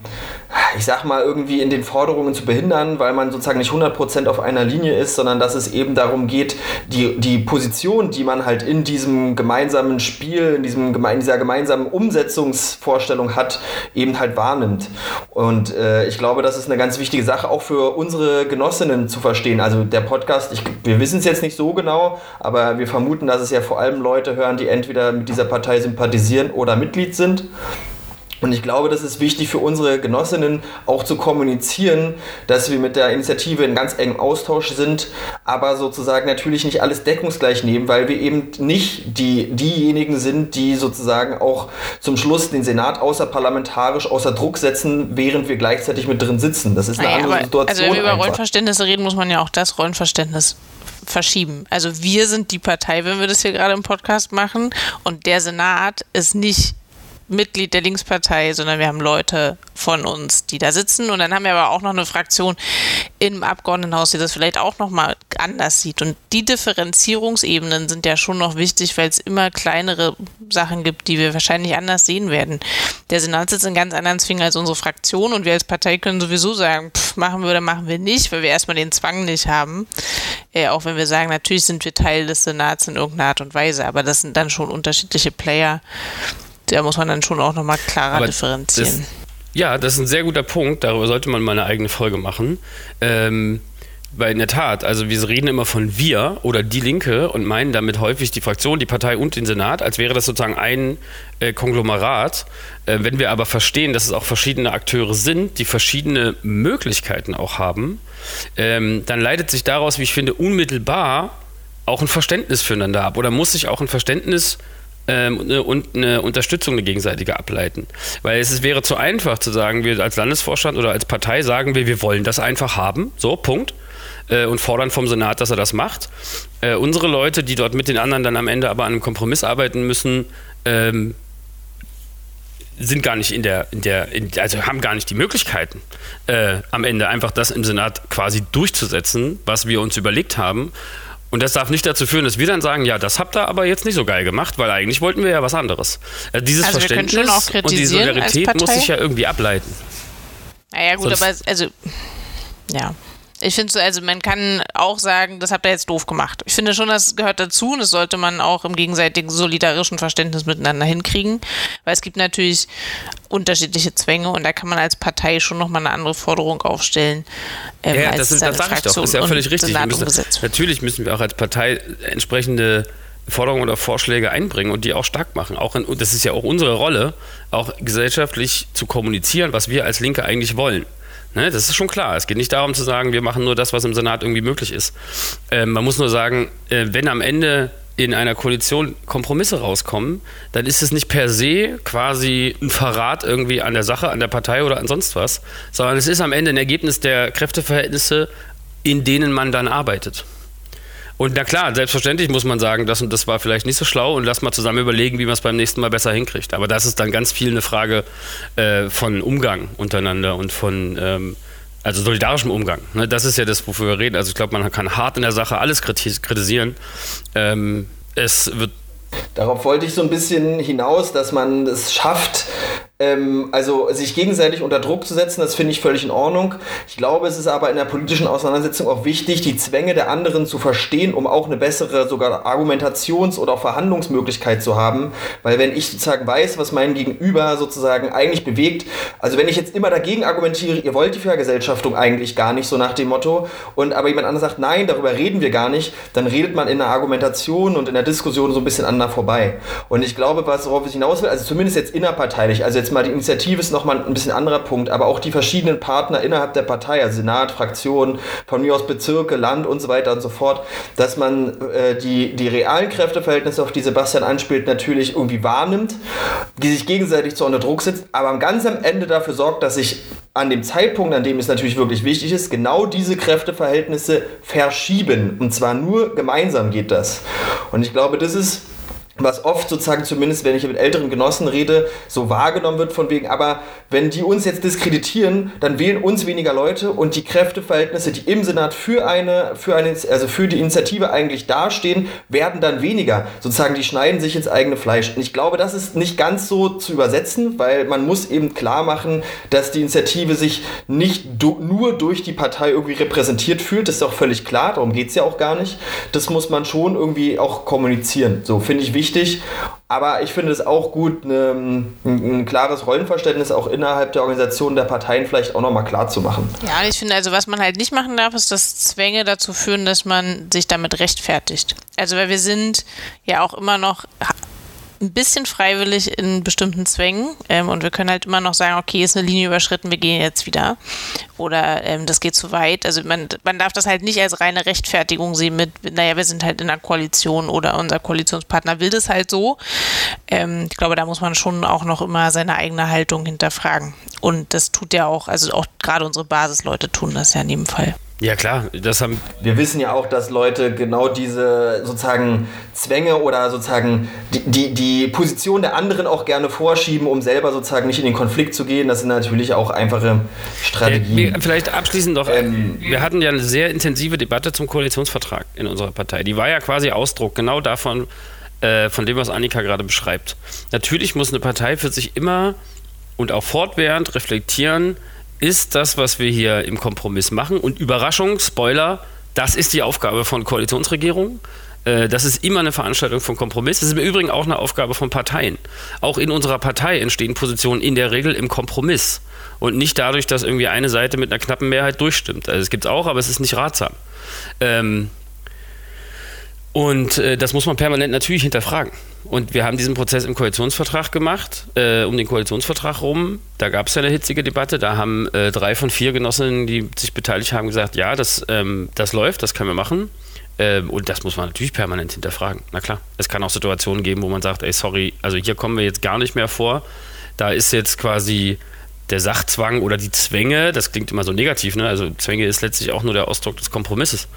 S1: ich sag mal, irgendwie in den Forderungen zu behindern, weil man sozusagen nicht 100% auf einer Linie ist, sondern dass es eben darum geht, die, die Position, die man halt in diesem gemeinsamen Spiel, in, diesem, in dieser gemeinsamen Umsetzungsvorstellung hat, eben halt wahrnimmt. Und äh, ich glaube, das ist eine ganz wichtige Sache, auch für unsere Genossinnen zu verstehen. Also der Podcast, ich, wir wissen es jetzt nicht so genau, aber wir vermuten, dass es ja vor allem Leute hören, die entweder mit dieser Partei sympathisieren oder Mitglied sind. Und ich glaube, das ist wichtig für unsere Genossinnen auch zu kommunizieren, dass wir mit der Initiative in ganz engem Austausch sind, aber sozusagen natürlich nicht alles deckungsgleich nehmen, weil wir eben nicht die, diejenigen sind, die sozusagen auch zum Schluss den Senat außerparlamentarisch außer Druck setzen, während wir gleichzeitig mit drin sitzen. Das ist eine naja, andere aber, Situation.
S3: Also wenn wir über. Rollenverständnisse reden, muss man ja auch das Rollenverständnis verschieben. Also wir sind die Partei, wenn wir das hier gerade im Podcast machen und der Senat ist nicht Mitglied der Linkspartei, sondern wir haben Leute von uns, die da sitzen. Und dann haben wir aber auch noch eine Fraktion im Abgeordnetenhaus, die das vielleicht auch nochmal anders sieht. Und die Differenzierungsebenen sind ja schon noch wichtig, weil es immer kleinere Sachen gibt, die wir wahrscheinlich anders sehen werden. Der Senat sitzt in ganz anderen Zwingen als unsere Fraktion und wir als Partei können sowieso sagen, pff, machen wir oder machen wir nicht, weil wir erstmal den Zwang nicht haben. Äh, auch wenn wir sagen, natürlich sind wir Teil des Senats in irgendeiner Art und Weise, aber das sind dann schon unterschiedliche Player da muss man dann schon auch nochmal klarer Aber differenzieren.
S2: Das, ja, das ist ein sehr guter Punkt. Darüber sollte man mal eine eigene Folge machen. Ähm, weil in der Tat, also wir reden immer von wir oder die Linke und meinen damit häufig die Fraktion, die Partei und den Senat, als wäre das sozusagen ein äh, Konglomerat. Äh, wenn wir aber verstehen, dass es auch verschiedene Akteure sind, die verschiedene Möglichkeiten auch haben, ähm, dann leitet sich daraus, wie ich finde, unmittelbar auch ein Verständnis füreinander ab oder muss sich auch ein Verständnis ähm, und eine Unterstützung eine gegenseitige ableiten. Weil es wäre zu einfach zu sagen, wir als Landesvorstand oder als Partei sagen wir, wir wollen das einfach haben, so, Punkt äh, und fordern vom Senat, dass er das macht. Äh, unsere Leute, die dort mit den anderen dann am Ende aber an einem Kompromiss arbeiten müssen, ähm, sind gar nicht in der, in der in, also haben gar nicht die Möglichkeiten, äh, am Ende einfach das im Senat quasi durchzusetzen, was wir uns überlegt haben. Und das darf nicht dazu führen, dass wir dann sagen, ja, das habt ihr aber jetzt nicht so geil gemacht, weil eigentlich wollten wir ja was anderes. Also dieses also Verständnis und die Solidarität muss sich ja irgendwie ableiten.
S3: Naja, gut, Sonst aber also ja. Ich finde so, also man kann auch sagen, das habt ihr jetzt doof gemacht. Ich finde schon, das gehört dazu und das sollte man auch im gegenseitigen solidarischen Verständnis miteinander hinkriegen, weil es gibt natürlich unterschiedliche Zwänge und da kann man als Partei schon nochmal eine andere Forderung aufstellen.
S2: Ähm, ja, das, ist, das sage ich doch, das ist ja völlig richtig. Müssen, natürlich müssen wir auch als Partei entsprechende Forderungen oder Vorschläge einbringen und die auch stark machen. Auch in, das ist ja auch unsere Rolle, auch gesellschaftlich zu kommunizieren, was wir als Linke eigentlich wollen. Ne, das ist schon klar. Es geht nicht darum zu sagen, wir machen nur das, was im Senat irgendwie möglich ist. Ähm, man muss nur sagen, äh, wenn am Ende in einer Koalition Kompromisse rauskommen, dann ist es nicht per se quasi ein Verrat irgendwie an der Sache, an der Partei oder an sonst was, sondern es ist am Ende ein Ergebnis der Kräfteverhältnisse, in denen man dann arbeitet. Und na klar, selbstverständlich muss man sagen, das und das war vielleicht nicht so schlau und lass mal zusammen überlegen, wie man es beim nächsten Mal besser hinkriegt. Aber das ist dann ganz viel eine Frage äh, von Umgang untereinander und von ähm, also solidarischem Umgang. Ne? Das ist ja das, wofür wir reden. Also ich glaube, man kann hart in der Sache alles kritisieren. Ähm, es wird
S1: Darauf wollte ich so ein bisschen hinaus, dass man es schafft, ähm, also sich gegenseitig unter Druck zu setzen, das finde ich völlig in Ordnung. Ich glaube, es ist aber in der politischen Auseinandersetzung auch wichtig, die Zwänge der anderen zu verstehen, um auch eine bessere sogar Argumentations- oder auch Verhandlungsmöglichkeit zu haben. Weil wenn ich sozusagen weiß, was mein Gegenüber sozusagen eigentlich bewegt, also wenn ich jetzt immer dagegen argumentiere, ihr wollt die Vergesellschaftung eigentlich gar nicht, so nach dem Motto, und aber jemand anderes sagt, nein, darüber reden wir gar nicht, dann redet man in der Argumentation und in der Diskussion so ein bisschen aneinander vorbei. Und ich glaube, was worauf ich hinaus will, also zumindest jetzt innerparteilich, also jetzt jetzt mal die Initiative ist nochmal ein bisschen anderer Punkt, aber auch die verschiedenen Partner innerhalb der Partei, also Senat, Fraktionen, von mir aus Bezirke, Land und so weiter und so fort, dass man äh, die, die realen Kräfteverhältnisse, auf die Sebastian anspielt, natürlich irgendwie wahrnimmt, die sich gegenseitig zu unter Druck setzt, aber ganz am Ende dafür sorgt, dass sich an dem Zeitpunkt, an dem es natürlich wirklich wichtig ist, genau diese Kräfteverhältnisse verschieben. Und zwar nur gemeinsam geht das. Und ich glaube, das ist was oft sozusagen, zumindest wenn ich mit älteren Genossen rede, so wahrgenommen wird von wegen, aber wenn die uns jetzt diskreditieren, dann wählen uns weniger Leute und die Kräfteverhältnisse, die im Senat für eine, für eine, also für die Initiative eigentlich dastehen, werden dann weniger. Sozusagen, die schneiden sich ins eigene Fleisch. Und ich glaube, das ist nicht ganz so zu übersetzen, weil man muss eben klar machen, dass die Initiative sich nicht nur durch die Partei irgendwie repräsentiert fühlt. Das ist auch völlig klar, darum geht es ja auch gar nicht. Das muss man schon irgendwie auch kommunizieren. So finde ich wichtig wichtig. Aber ich finde es auch gut, ne, ein, ein, klares Rollenverständnis auch innerhalb der Organisation der Parteien vielleicht auch nochmal klar zu machen.
S3: Ja, ich finde, also was man halt nicht machen darf, ist, dass Zwänge dazu führen, dass man sich damit rechtfertigt. Also weil wir sind ja auch immer noch ein bisschen freiwillig in bestimmten Zwängen ähm, und wir können halt immer noch sagen, okay, ist eine Linie überschritten, wir gehen jetzt wieder oder ähm, das geht zu weit. Also man, man darf das halt nicht als reine Rechtfertigung sehen mit, naja, wir sind halt in einer Koalition oder unser Koalitionspartner will das halt so. Ähm, ich glaube, da muss man schon auch noch immer seine eigene Haltung hinterfragen. Und das tut ja auch, also auch gerade unsere Basisleute tun das ja in dem Fall.
S2: Ja klar, das haben.
S1: Wir wissen ja auch, dass Leute genau diese sozusagen Zwänge oder sozusagen die, die, die Position der anderen auch gerne vorschieben, um selber sozusagen nicht in den Konflikt zu gehen. Das sind natürlich auch einfache Strategien.
S2: Äh, vielleicht abschließend noch, ähm, wir hatten ja eine sehr intensive Debatte zum Koalitionsvertrag in unserer Partei. Die war ja quasi Ausdruck genau davon, äh, von dem, was Annika gerade beschreibt. Natürlich muss eine Partei für sich immer und auch fortwährend reflektieren, ist das, was wir hier im Kompromiss machen. Und Überraschung, Spoiler, das ist die Aufgabe von Koalitionsregierungen. Äh, das ist immer eine Veranstaltung von Kompromiss. Das ist im Übrigen auch eine Aufgabe von Parteien. Auch in unserer Partei entstehen Positionen in der Regel im Kompromiss und nicht dadurch, dass irgendwie eine Seite mit einer knappen Mehrheit durchstimmt. Also es gibt es auch, aber es ist nicht ratsam. Ähm, und äh, das muss man permanent natürlich hinterfragen. Und wir haben diesen Prozess im Koalitionsvertrag gemacht, äh, um den Koalitionsvertrag rum. Da gab es ja eine hitzige Debatte. Da haben äh, drei von vier Genossinnen, die sich beteiligt haben, gesagt, ja, das, ähm, das läuft, das können wir machen. Ähm, und das muss man natürlich permanent hinterfragen. Na klar, es kann auch Situationen geben, wo man sagt, ey, sorry, also hier kommen wir jetzt gar nicht mehr vor. Da ist jetzt quasi der Sachzwang oder die Zwänge, das klingt immer so negativ, ne? also Zwänge ist letztlich auch nur der Ausdruck des Kompromisses.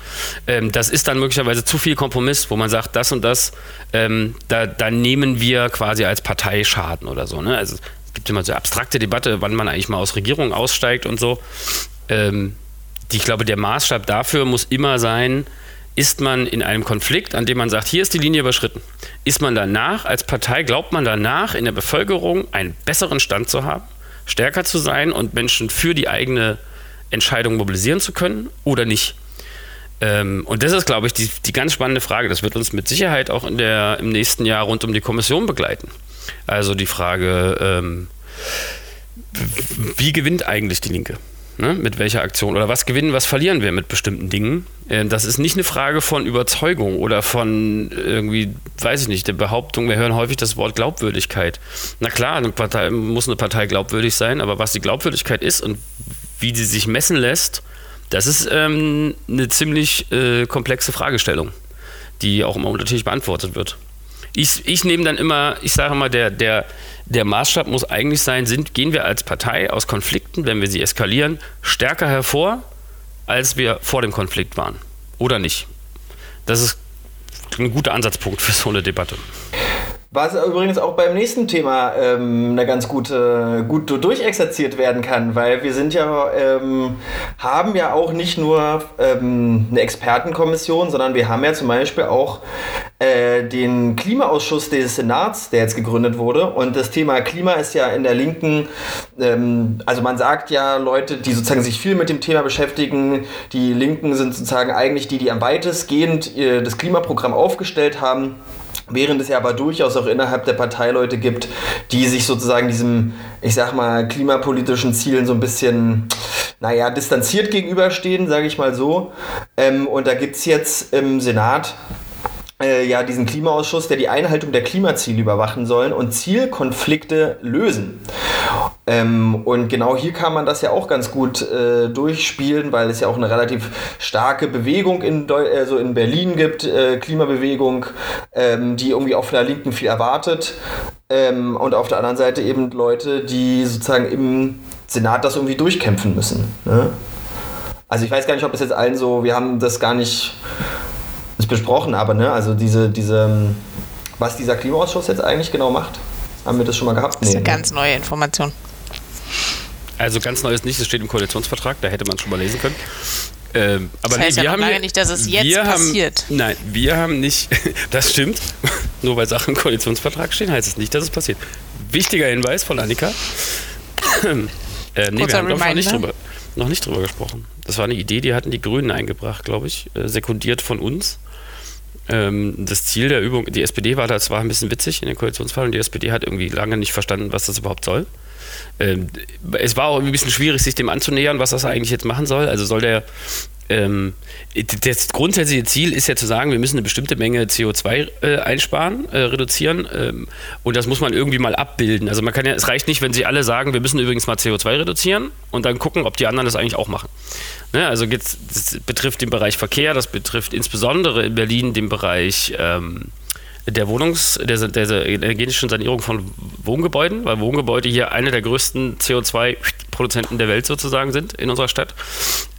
S2: Ähm, das ist dann möglicherweise zu viel Kompromiss, wo man sagt, das und das, ähm, da, da, nehmen wir quasi als Partei Schaden oder so. Ne? Also es gibt immer so abstrakte Debatte, wann man eigentlich mal aus Regierungen aussteigt und so. Ähm, die, ich glaube, der Maßstab dafür muss immer sein, ist man in einem Konflikt, an dem man sagt, hier ist die Linie überschritten, ist man danach als Partei, glaubt man danach in der Bevölkerung einen besseren Stand zu haben? Stärker zu sein und Menschen für die eigene Entscheidung mobilisieren zu können oder nicht. Ähm, und das ist, glaube ich, die, die ganz spannende Frage. Das wird uns mit Sicherheit auch in der, im nächsten Jahr rund um die Kommission begleiten. Also die Frage, ähm, wie gewinnt eigentlich die Linke? Ne? Mit welcher Aktion? Oder was gewinnen, was verlieren wir mit bestimmten Dingen? Ähm, das ist nicht eine Frage von Überzeugung oder von irgendwie, weiß ich nicht, der Behauptung, wir hören häufig das Wort Glaubwürdigkeit. Na klar, eine Partei, muss eine Partei glaubwürdig sein, aber was die Glaubwürdigkeit ist und wie sie sich messen lässt, das ist ähm, eine ziemlich äh, komplexe Fragestellung die auch immer unterschiedlich beantwortet wird. Ich, ich nehme dann immer, ich sage mal, der, der, der Maßstab muss eigentlich sein, sind, gehen wir als Partei aus Konflikten, wenn wir sie eskalieren, stärker hervor, als wir vor dem Konflikt waren. Oder nicht? Das ist ein guter Ansatzpunkt für so eine Debatte.
S1: Was übrigens auch beim nächsten Thema ähm, eine ganz gute, gut durchexerziert werden kann, weil wir sind ja, ähm, haben ja auch nicht nur ähm, eine Expertenkommission, sondern wir haben ja zum Beispiel auch äh, den Klimaausschuss des Senats, der jetzt gegründet wurde. Und das Thema Klima ist ja in der Linken, ähm, also man sagt ja, Leute, die sozusagen sich viel mit dem Thema beschäftigen, die Linken sind sozusagen eigentlich die, die am weitestgehend äh, das Klimaprogramm aufgestellt haben. Während es ja aber durchaus auch innerhalb der Partei Leute gibt, die sich sozusagen diesem, ich sag mal, klimapolitischen Zielen so ein bisschen, naja, distanziert gegenüberstehen, sage ich mal so. Ähm, und da gibt es jetzt im Senat äh, ja diesen Klimaausschuss, der die Einhaltung der Klimaziele überwachen soll und Zielkonflikte lösen. Ähm, und genau hier kann man das ja auch ganz gut äh, durchspielen, weil es ja auch eine relativ starke Bewegung in, Deu also in Berlin gibt, äh, Klimabewegung, ähm, die irgendwie auch von der Linken viel erwartet. Ähm, und auf der anderen Seite eben Leute, die sozusagen im Senat das irgendwie durchkämpfen müssen. Ne? Also ich weiß gar nicht, ob das jetzt allen so, wir haben das gar nicht besprochen, aber ne, also diese, diese, was dieser Klimaausschuss jetzt eigentlich genau macht, haben wir das schon mal gehabt?
S3: Das ist eine ganz neue Information.
S2: Also ganz neu ist nicht, es steht im Koalitionsvertrag, da hätte man es schon mal lesen können. Ähm, aber
S3: das heißt
S2: nee,
S3: ja
S2: wir haben
S3: lange nicht, dass es jetzt passiert.
S2: Haben, nein, wir haben nicht, <laughs> das stimmt, <laughs> nur weil Sachen im Koalitionsvertrag stehen, heißt es nicht, dass es passiert. Wichtiger Hinweis von Annika. <coughs> äh, nee, wir haben noch nicht, drüber, noch nicht drüber gesprochen. Das war eine Idee, die hatten die Grünen eingebracht, glaube ich, äh, sekundiert von uns. Ähm, das Ziel der Übung, die SPD war da zwar ein bisschen witzig in den Koalitionsfall die SPD hat irgendwie lange nicht verstanden, was das überhaupt soll. Ähm, es war auch ein bisschen schwierig, sich dem anzunähern, was das eigentlich jetzt machen soll. Also soll der ähm, das grundsätzliche Ziel ist ja zu sagen, wir müssen eine bestimmte Menge CO2 äh, einsparen, äh, reduzieren ähm, und das muss man irgendwie mal abbilden. Also man kann ja, es reicht nicht, wenn Sie alle sagen, wir müssen übrigens mal CO2 reduzieren und dann gucken, ob die anderen das eigentlich auch machen. Ne? Also das betrifft den Bereich Verkehr, das betrifft insbesondere in Berlin den Bereich ähm, der Wohnungs-, der, der, energetischen Sanierung von Wohngebäuden, weil Wohngebäude hier eine der größten CO2-Produzenten der Welt sozusagen sind in unserer Stadt.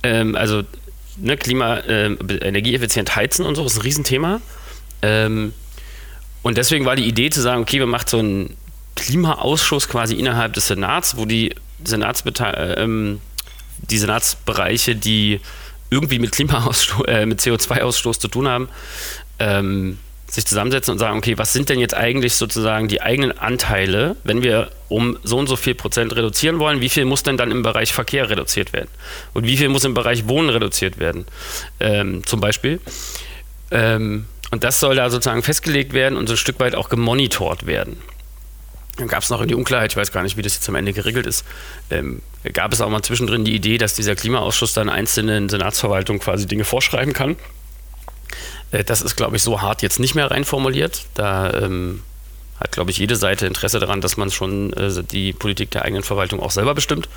S2: Ähm, also ne, Klima, äh, energieeffizient heizen und so, ist ein Riesenthema. Ähm, und deswegen war die Idee zu sagen, okay, wir machen so einen Klimaausschuss quasi innerhalb des Senats, wo die, Senatsbete ähm, die Senatsbereiche, die irgendwie mit äh, mit CO2-Ausstoß zu tun haben, ähm, sich zusammensetzen und sagen, okay, was sind denn jetzt eigentlich sozusagen die eigenen Anteile, wenn wir um so und so viel Prozent reduzieren wollen, wie viel muss denn dann im Bereich Verkehr reduziert werden? Und wie viel muss im Bereich Wohnen reduziert werden? Ähm, zum Beispiel. Ähm, und das soll da sozusagen festgelegt werden und so ein Stück weit auch gemonitort werden. Dann gab es noch in die Unklarheit, ich weiß gar nicht, wie das jetzt am Ende geregelt ist, ähm, gab es auch mal zwischendrin die Idee, dass dieser Klimaausschuss dann einzelnen Senatsverwaltungen quasi Dinge vorschreiben kann. Äh, das ist, glaube ich, so hart jetzt nicht mehr reinformuliert. Da ähm, hat, glaube ich, jede Seite Interesse daran, dass man schon äh, die Politik der eigenen Verwaltung auch selber bestimmt.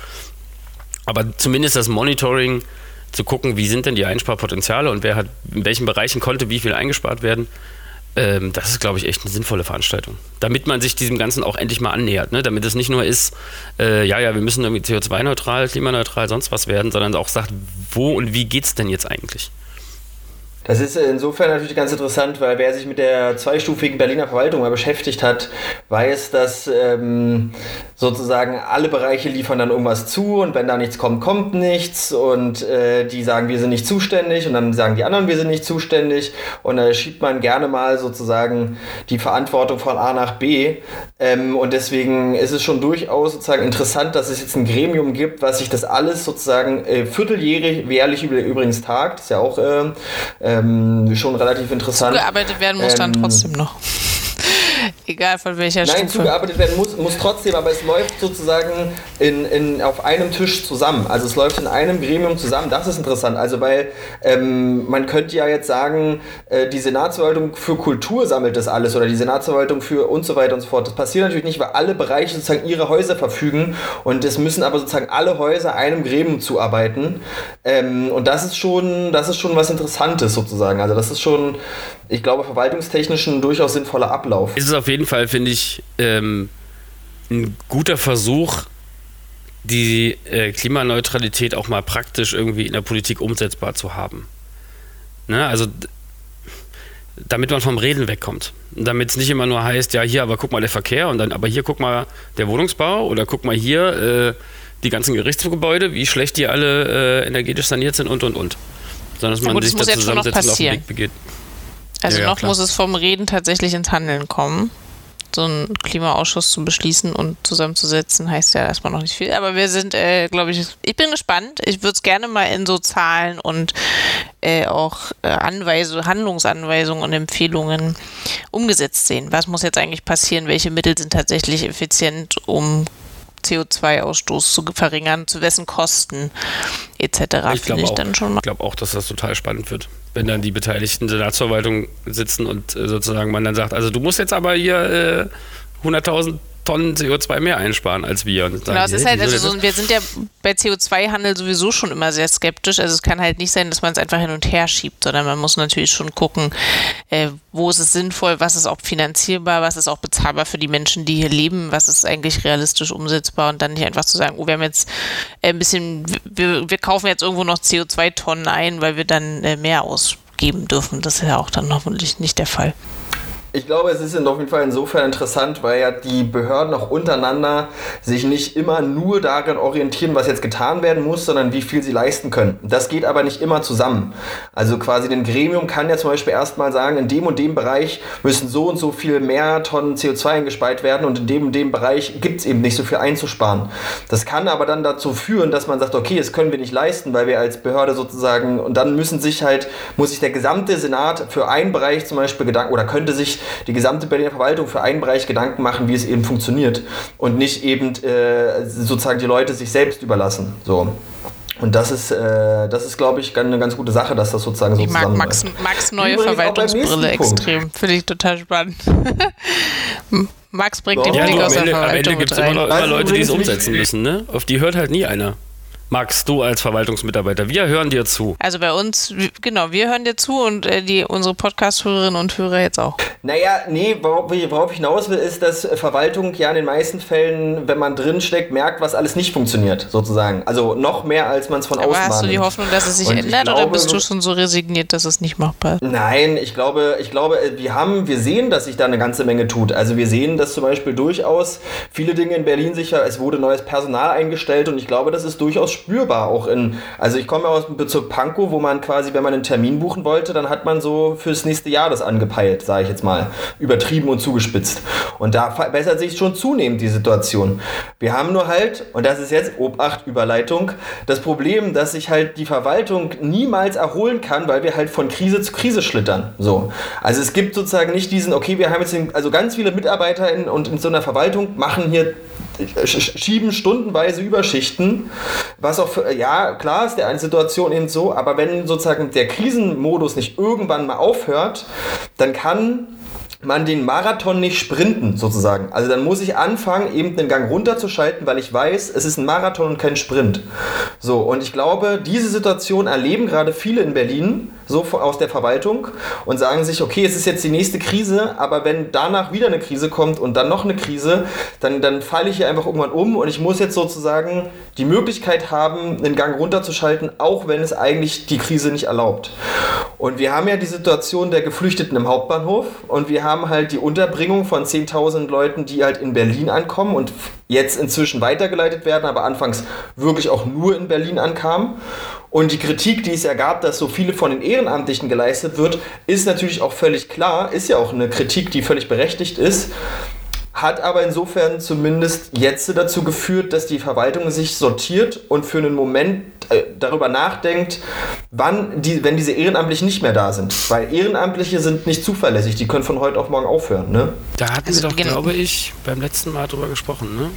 S2: Aber zumindest das Monitoring zu gucken, wie sind denn die Einsparpotenziale und wer hat in welchen Bereichen konnte wie viel eingespart werden, ähm, das ist, glaube ich, echt eine sinnvolle Veranstaltung. Damit man sich diesem Ganzen auch endlich mal annähert. Ne? Damit es nicht nur ist, äh, ja, ja, wir müssen irgendwie CO2-neutral, klimaneutral, sonst was werden, sondern auch sagt, wo und wie geht es denn jetzt eigentlich?
S1: Das ist insofern natürlich ganz interessant, weil wer sich mit der zweistufigen Berliner Verwaltung mal beschäftigt hat, weiß, dass ähm, sozusagen alle Bereiche liefern dann irgendwas zu und wenn da nichts kommt, kommt nichts und äh, die sagen, wir sind nicht zuständig und dann sagen die anderen, wir sind nicht zuständig und da schiebt man gerne mal sozusagen die Verantwortung von A nach B ähm, und deswegen ist es schon durchaus sozusagen interessant, dass es jetzt ein Gremium gibt, was sich das alles sozusagen äh, vierteljährlich, jährlich übrigens tagt, ist ja auch äh, ähm, schon relativ interessant.
S3: Gearbeitet werden muss ähm, dann trotzdem noch. Egal von welcher
S1: Nein,
S3: Stufe.
S1: zugearbeitet werden muss, muss trotzdem, aber es läuft sozusagen in, in, auf einem Tisch zusammen. Also es läuft in einem Gremium zusammen. Das ist interessant. Also weil ähm, man könnte ja jetzt sagen, äh, die Senatsverwaltung für Kultur sammelt das alles oder die Senatsverwaltung für und so weiter und so fort. Das passiert natürlich nicht, weil alle Bereiche sozusagen ihre Häuser verfügen und es müssen aber sozusagen alle Häuser einem Gremium zuarbeiten. Ähm, und das ist schon, das ist schon was Interessantes sozusagen. Also das ist schon, ich glaube, verwaltungstechnisch ein durchaus sinnvoller Ablauf.
S2: Ist es auf jeden Fall, finde ich, ähm, ein guter Versuch, die äh, Klimaneutralität auch mal praktisch irgendwie in der Politik umsetzbar zu haben. Ne? Also damit man vom Reden wegkommt. Damit es nicht immer nur heißt, ja, hier, aber guck mal der Verkehr und dann, aber hier guck mal der Wohnungsbau oder guck mal hier äh, die ganzen Gerichtsgebäude, wie schlecht die alle äh, energetisch saniert sind und und und. Sondern dass man
S3: gut,
S2: sich
S3: das muss
S2: da
S3: jetzt schon noch
S2: zusammensetzt und auf den
S3: passieren.
S2: Weg begeht.
S3: Also
S2: Ja, ja,
S3: noch
S2: klar.
S3: muss es vom Reden tatsächlich ins Handeln kommen. So einen Klimaausschuss zu beschließen und zusammenzusetzen, heißt ja erstmal noch nicht viel. Aber wir sind, äh, glaube ich, ich bin gespannt. Ich würde es gerne mal in so Zahlen und äh, auch äh, Anweisungen, Handlungsanweisungen und Empfehlungen umgesetzt sehen. Was muss jetzt eigentlich passieren? Welche Mittel sind tatsächlich effizient, um CO2-Ausstoß zu verringern, zu wessen Kosten etc.
S2: Ich
S3: Finde
S2: glaube
S3: ich
S2: auch,
S3: dann schon mal.
S2: ich glaube auch, dass das total spannend wird. Wenn dann die beteiligten Senatsverwaltungen sitzen und äh, sozusagen man dann sagt, also du musst jetzt aber hier äh, 100.000 Tonnen CO2 mehr einsparen als wir. Und
S3: Genau, es ist halt,
S2: "Hä,
S3: also so, wir sind ja bei CO2-Handel sowieso schon immer sehr skeptisch. Also es kann halt nicht sein, dass man es einfach hin und her schiebt, sondern man muss natürlich schon gucken, äh, wo ist es sinnvoll, was ist auch finanzierbar, was ist auch bezahlbar für die Menschen, die hier leben, was ist eigentlich realistisch umsetzbar und dann nicht einfach zu sagen, oh, wir haben jetzt äh, ein bisschen, wir, wir kaufen jetzt irgendwo noch CO2-Tonnen ein, weil wir dann äh, mehr ausgeben dürfen. Das ist ja auch dann hoffentlich nicht der Fall.
S1: Ich glaube, es ist auf jeden Fall insofern interessant, weil ja die Behörden auch untereinander sich nicht immer nur daran orientieren, was jetzt getan werden muss, sondern wie viel sie leisten können. Das geht aber nicht immer zusammen. Also quasi ein Gremium kann ja zum Beispiel erstmal sagen, in dem und dem Bereich müssen so und so viel mehr Tonnen CO2 eingespeit werden und in dem und dem Bereich gibt es eben nicht so viel einzusparen. Das kann aber dann dazu führen, dass man sagt, okay, das können wir nicht leisten, weil wir als Behörde sozusagen, und dann müssen sich halt, muss sich der gesamte Senat für einen Bereich zum Beispiel Gedanken, oder könnte sich die gesamte Berliner Verwaltung für einen Bereich Gedanken machen, wie es eben funktioniert und nicht eben äh, sozusagen die Leute sich selbst überlassen. So. Und das ist, äh, das ist, glaube ich, eine ganz gute Sache, dass das sozusagen so
S3: Ich mag. Max, Max neue Verwaltungsbrille extrem. Finde ich total spannend. <laughs> Max bringt den
S1: Ja,
S2: Ja,
S3: Blick aus der
S2: Ende, am Ende
S3: Verwaltung
S2: gibt es immer, immer
S1: Was
S2: Leute, die es umsetzen müssen. Ne? Auf die hört halt nie einer. Max, du als Verwaltungsmitarbeiter, wir hören dir zu.
S3: Also bei uns, genau, wir hören dir zu und äh, die, unsere Podcast-Hörerinnen und Hörer jetzt auch.
S1: Naja, nee, worauf, worauf ich hinaus will, ist, dass Verwaltung ja in den meisten Fällen, wenn man drinsteckt, merkt, was alles nicht funktioniert, sozusagen. Also noch mehr, als man es von
S3: Aber
S1: außen
S3: hast du die. Hoffnung, dass es sich
S1: Und ich
S3: ändert oder
S1: glaube,
S3: bist du schon so resigniert, dass es nicht machbar ist?
S1: Nein, ich glaube, ich glaube, wir haben, wir sehen, dass sich da eine ganze Menge tut. Also wir sehen, dass zum Beispiel durchaus viele Dinge in Berlin sicher, es wurde neues Personal eingestellt und ich glaube, das ist durchaus spürbar auch in, also ich komme aus dem Bezirk Pankow, wo man quasi, wenn man einen Termin buchen wollte, dann hat man so fürs nächste Jahr das angepeilt, sage ich jetzt mal, übertrieben und zugespitzt. Und da verbessert sich schon zunehmend die Situation. Wir haben nur halt, und das ist jetzt Obacht, Überleitung, das Problem, dass sich halt die Verwaltung niemals erholen kann, weil wir halt von Krise zu Krise schlittern. So. Also es gibt sozusagen nicht diesen, okay, wir haben jetzt, den, also ganz viele Mitarbeiter in, und in so einer Verwaltung machen hier schieben stundenweise Überschichten, was auch für, ja, klar ist der eine Situation eben so, aber wenn sozusagen der Krisenmodus nicht irgendwann mal aufhört, dann kann man den Marathon nicht sprinten, sozusagen. Also dann muss ich anfangen, eben den Gang runterzuschalten, weil ich weiß, es ist ein Marathon und kein Sprint. So, und ich glaube, diese Situation erleben gerade viele in Berlin, so aus der Verwaltung, und sagen sich, okay, es ist jetzt die nächste Krise, aber wenn danach wieder eine Krise kommt und dann noch eine Krise, dann, dann falle ich hier einfach irgendwann um und ich muss jetzt sozusagen die Möglichkeit haben, den Gang runterzuschalten, auch wenn es eigentlich die Krise nicht erlaubt. Und wir haben ja die Situation der Geflüchteten im Hauptbahnhof und wir haben halt die Unterbringung von 10.000 Leuten, die halt in Berlin ankommen und jetzt inzwischen weitergeleitet werden, aber anfangs wirklich auch nur in Berlin ankamen. Und die Kritik, die es ja gab, dass so viele von den Ehrenamtlichen geleistet wird, ist natürlich auch völlig klar, ist ja auch eine Kritik, die völlig berechtigt ist. Hat aber insofern zumindest jetzt dazu geführt, dass die Verwaltung sich sortiert und für einen Moment äh, darüber nachdenkt, wann die, wenn diese Ehrenamtlichen nicht mehr da sind. Weil Ehrenamtliche sind nicht zuverlässig, die können von heute auf morgen aufhören. Ne?
S2: Da hatten Sie doch, glaube ich, beim letzten Mal drüber gesprochen, ne?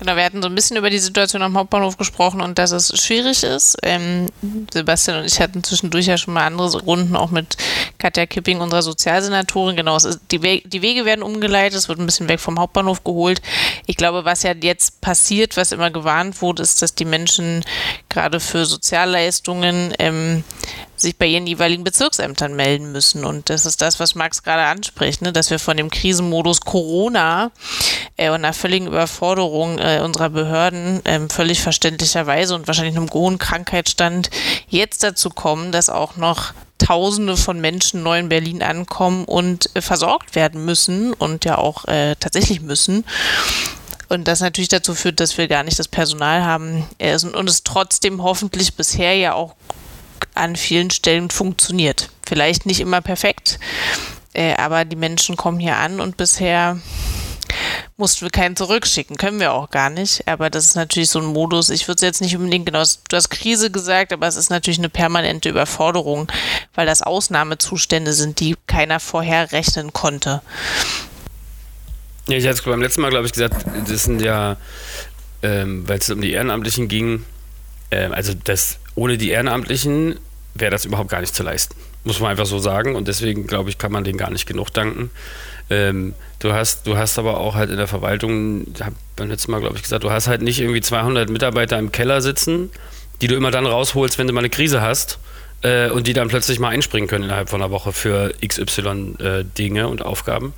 S3: Genau, wir hatten so ein bisschen über die Situation am Hauptbahnhof gesprochen und dass es schwierig ist. Ähm, Sebastian und ich hatten zwischendurch ja schon mal andere Runden, auch mit Katja Kipping, unserer Sozialsenatorin. Genau, ist, die, We die Wege werden umgeleitet, es wird ein bisschen weg vom Hauptbahnhof geholt. Ich glaube, was ja jetzt passiert, was immer gewarnt wurde, ist, dass die Menschen gerade für Sozialleistungen ähm, sich bei ihren jeweiligen Bezirksämtern melden müssen. Und das ist das, was Max gerade anspricht, ne? dass wir von dem Krisenmodus Corona äh, und einer völligen Überforderung äh, unserer Behörden äh, völlig verständlicherweise und wahrscheinlich einem hohen Krankheitsstand jetzt dazu kommen, dass auch noch Tausende von Menschen neu in Berlin ankommen und äh, versorgt werden müssen und ja auch äh, tatsächlich müssen. Und das natürlich dazu führt, dass wir gar nicht das Personal haben äh, und es trotzdem hoffentlich bisher ja auch an vielen Stellen funktioniert. Vielleicht nicht immer perfekt, äh, aber die Menschen kommen hier an und bisher mussten wir keinen zurückschicken, können wir auch gar nicht. Aber das ist natürlich so ein Modus. Ich würde es jetzt nicht unbedingt genau, du hast Krise gesagt, aber es ist natürlich eine permanente Überforderung, weil das Ausnahmezustände sind, die keiner vorher rechnen konnte.
S2: Ja, ich hatte beim letzten Mal, glaube ich, gesagt, das sind ja, ähm, weil es um die Ehrenamtlichen ging, also das ohne die Ehrenamtlichen wäre das überhaupt gar nicht zu leisten. Muss man einfach so sagen. Und deswegen, glaube ich, kann man denen gar nicht genug danken. Ähm, du, hast, du hast aber auch halt in der Verwaltung, ich habe beim letzten Mal, glaube ich, gesagt, du hast halt nicht irgendwie 200 Mitarbeiter im Keller sitzen, die du immer dann rausholst, wenn du mal eine Krise hast. Äh, und die dann plötzlich mal einspringen können innerhalb von einer Woche für XY äh, und Aufgaben.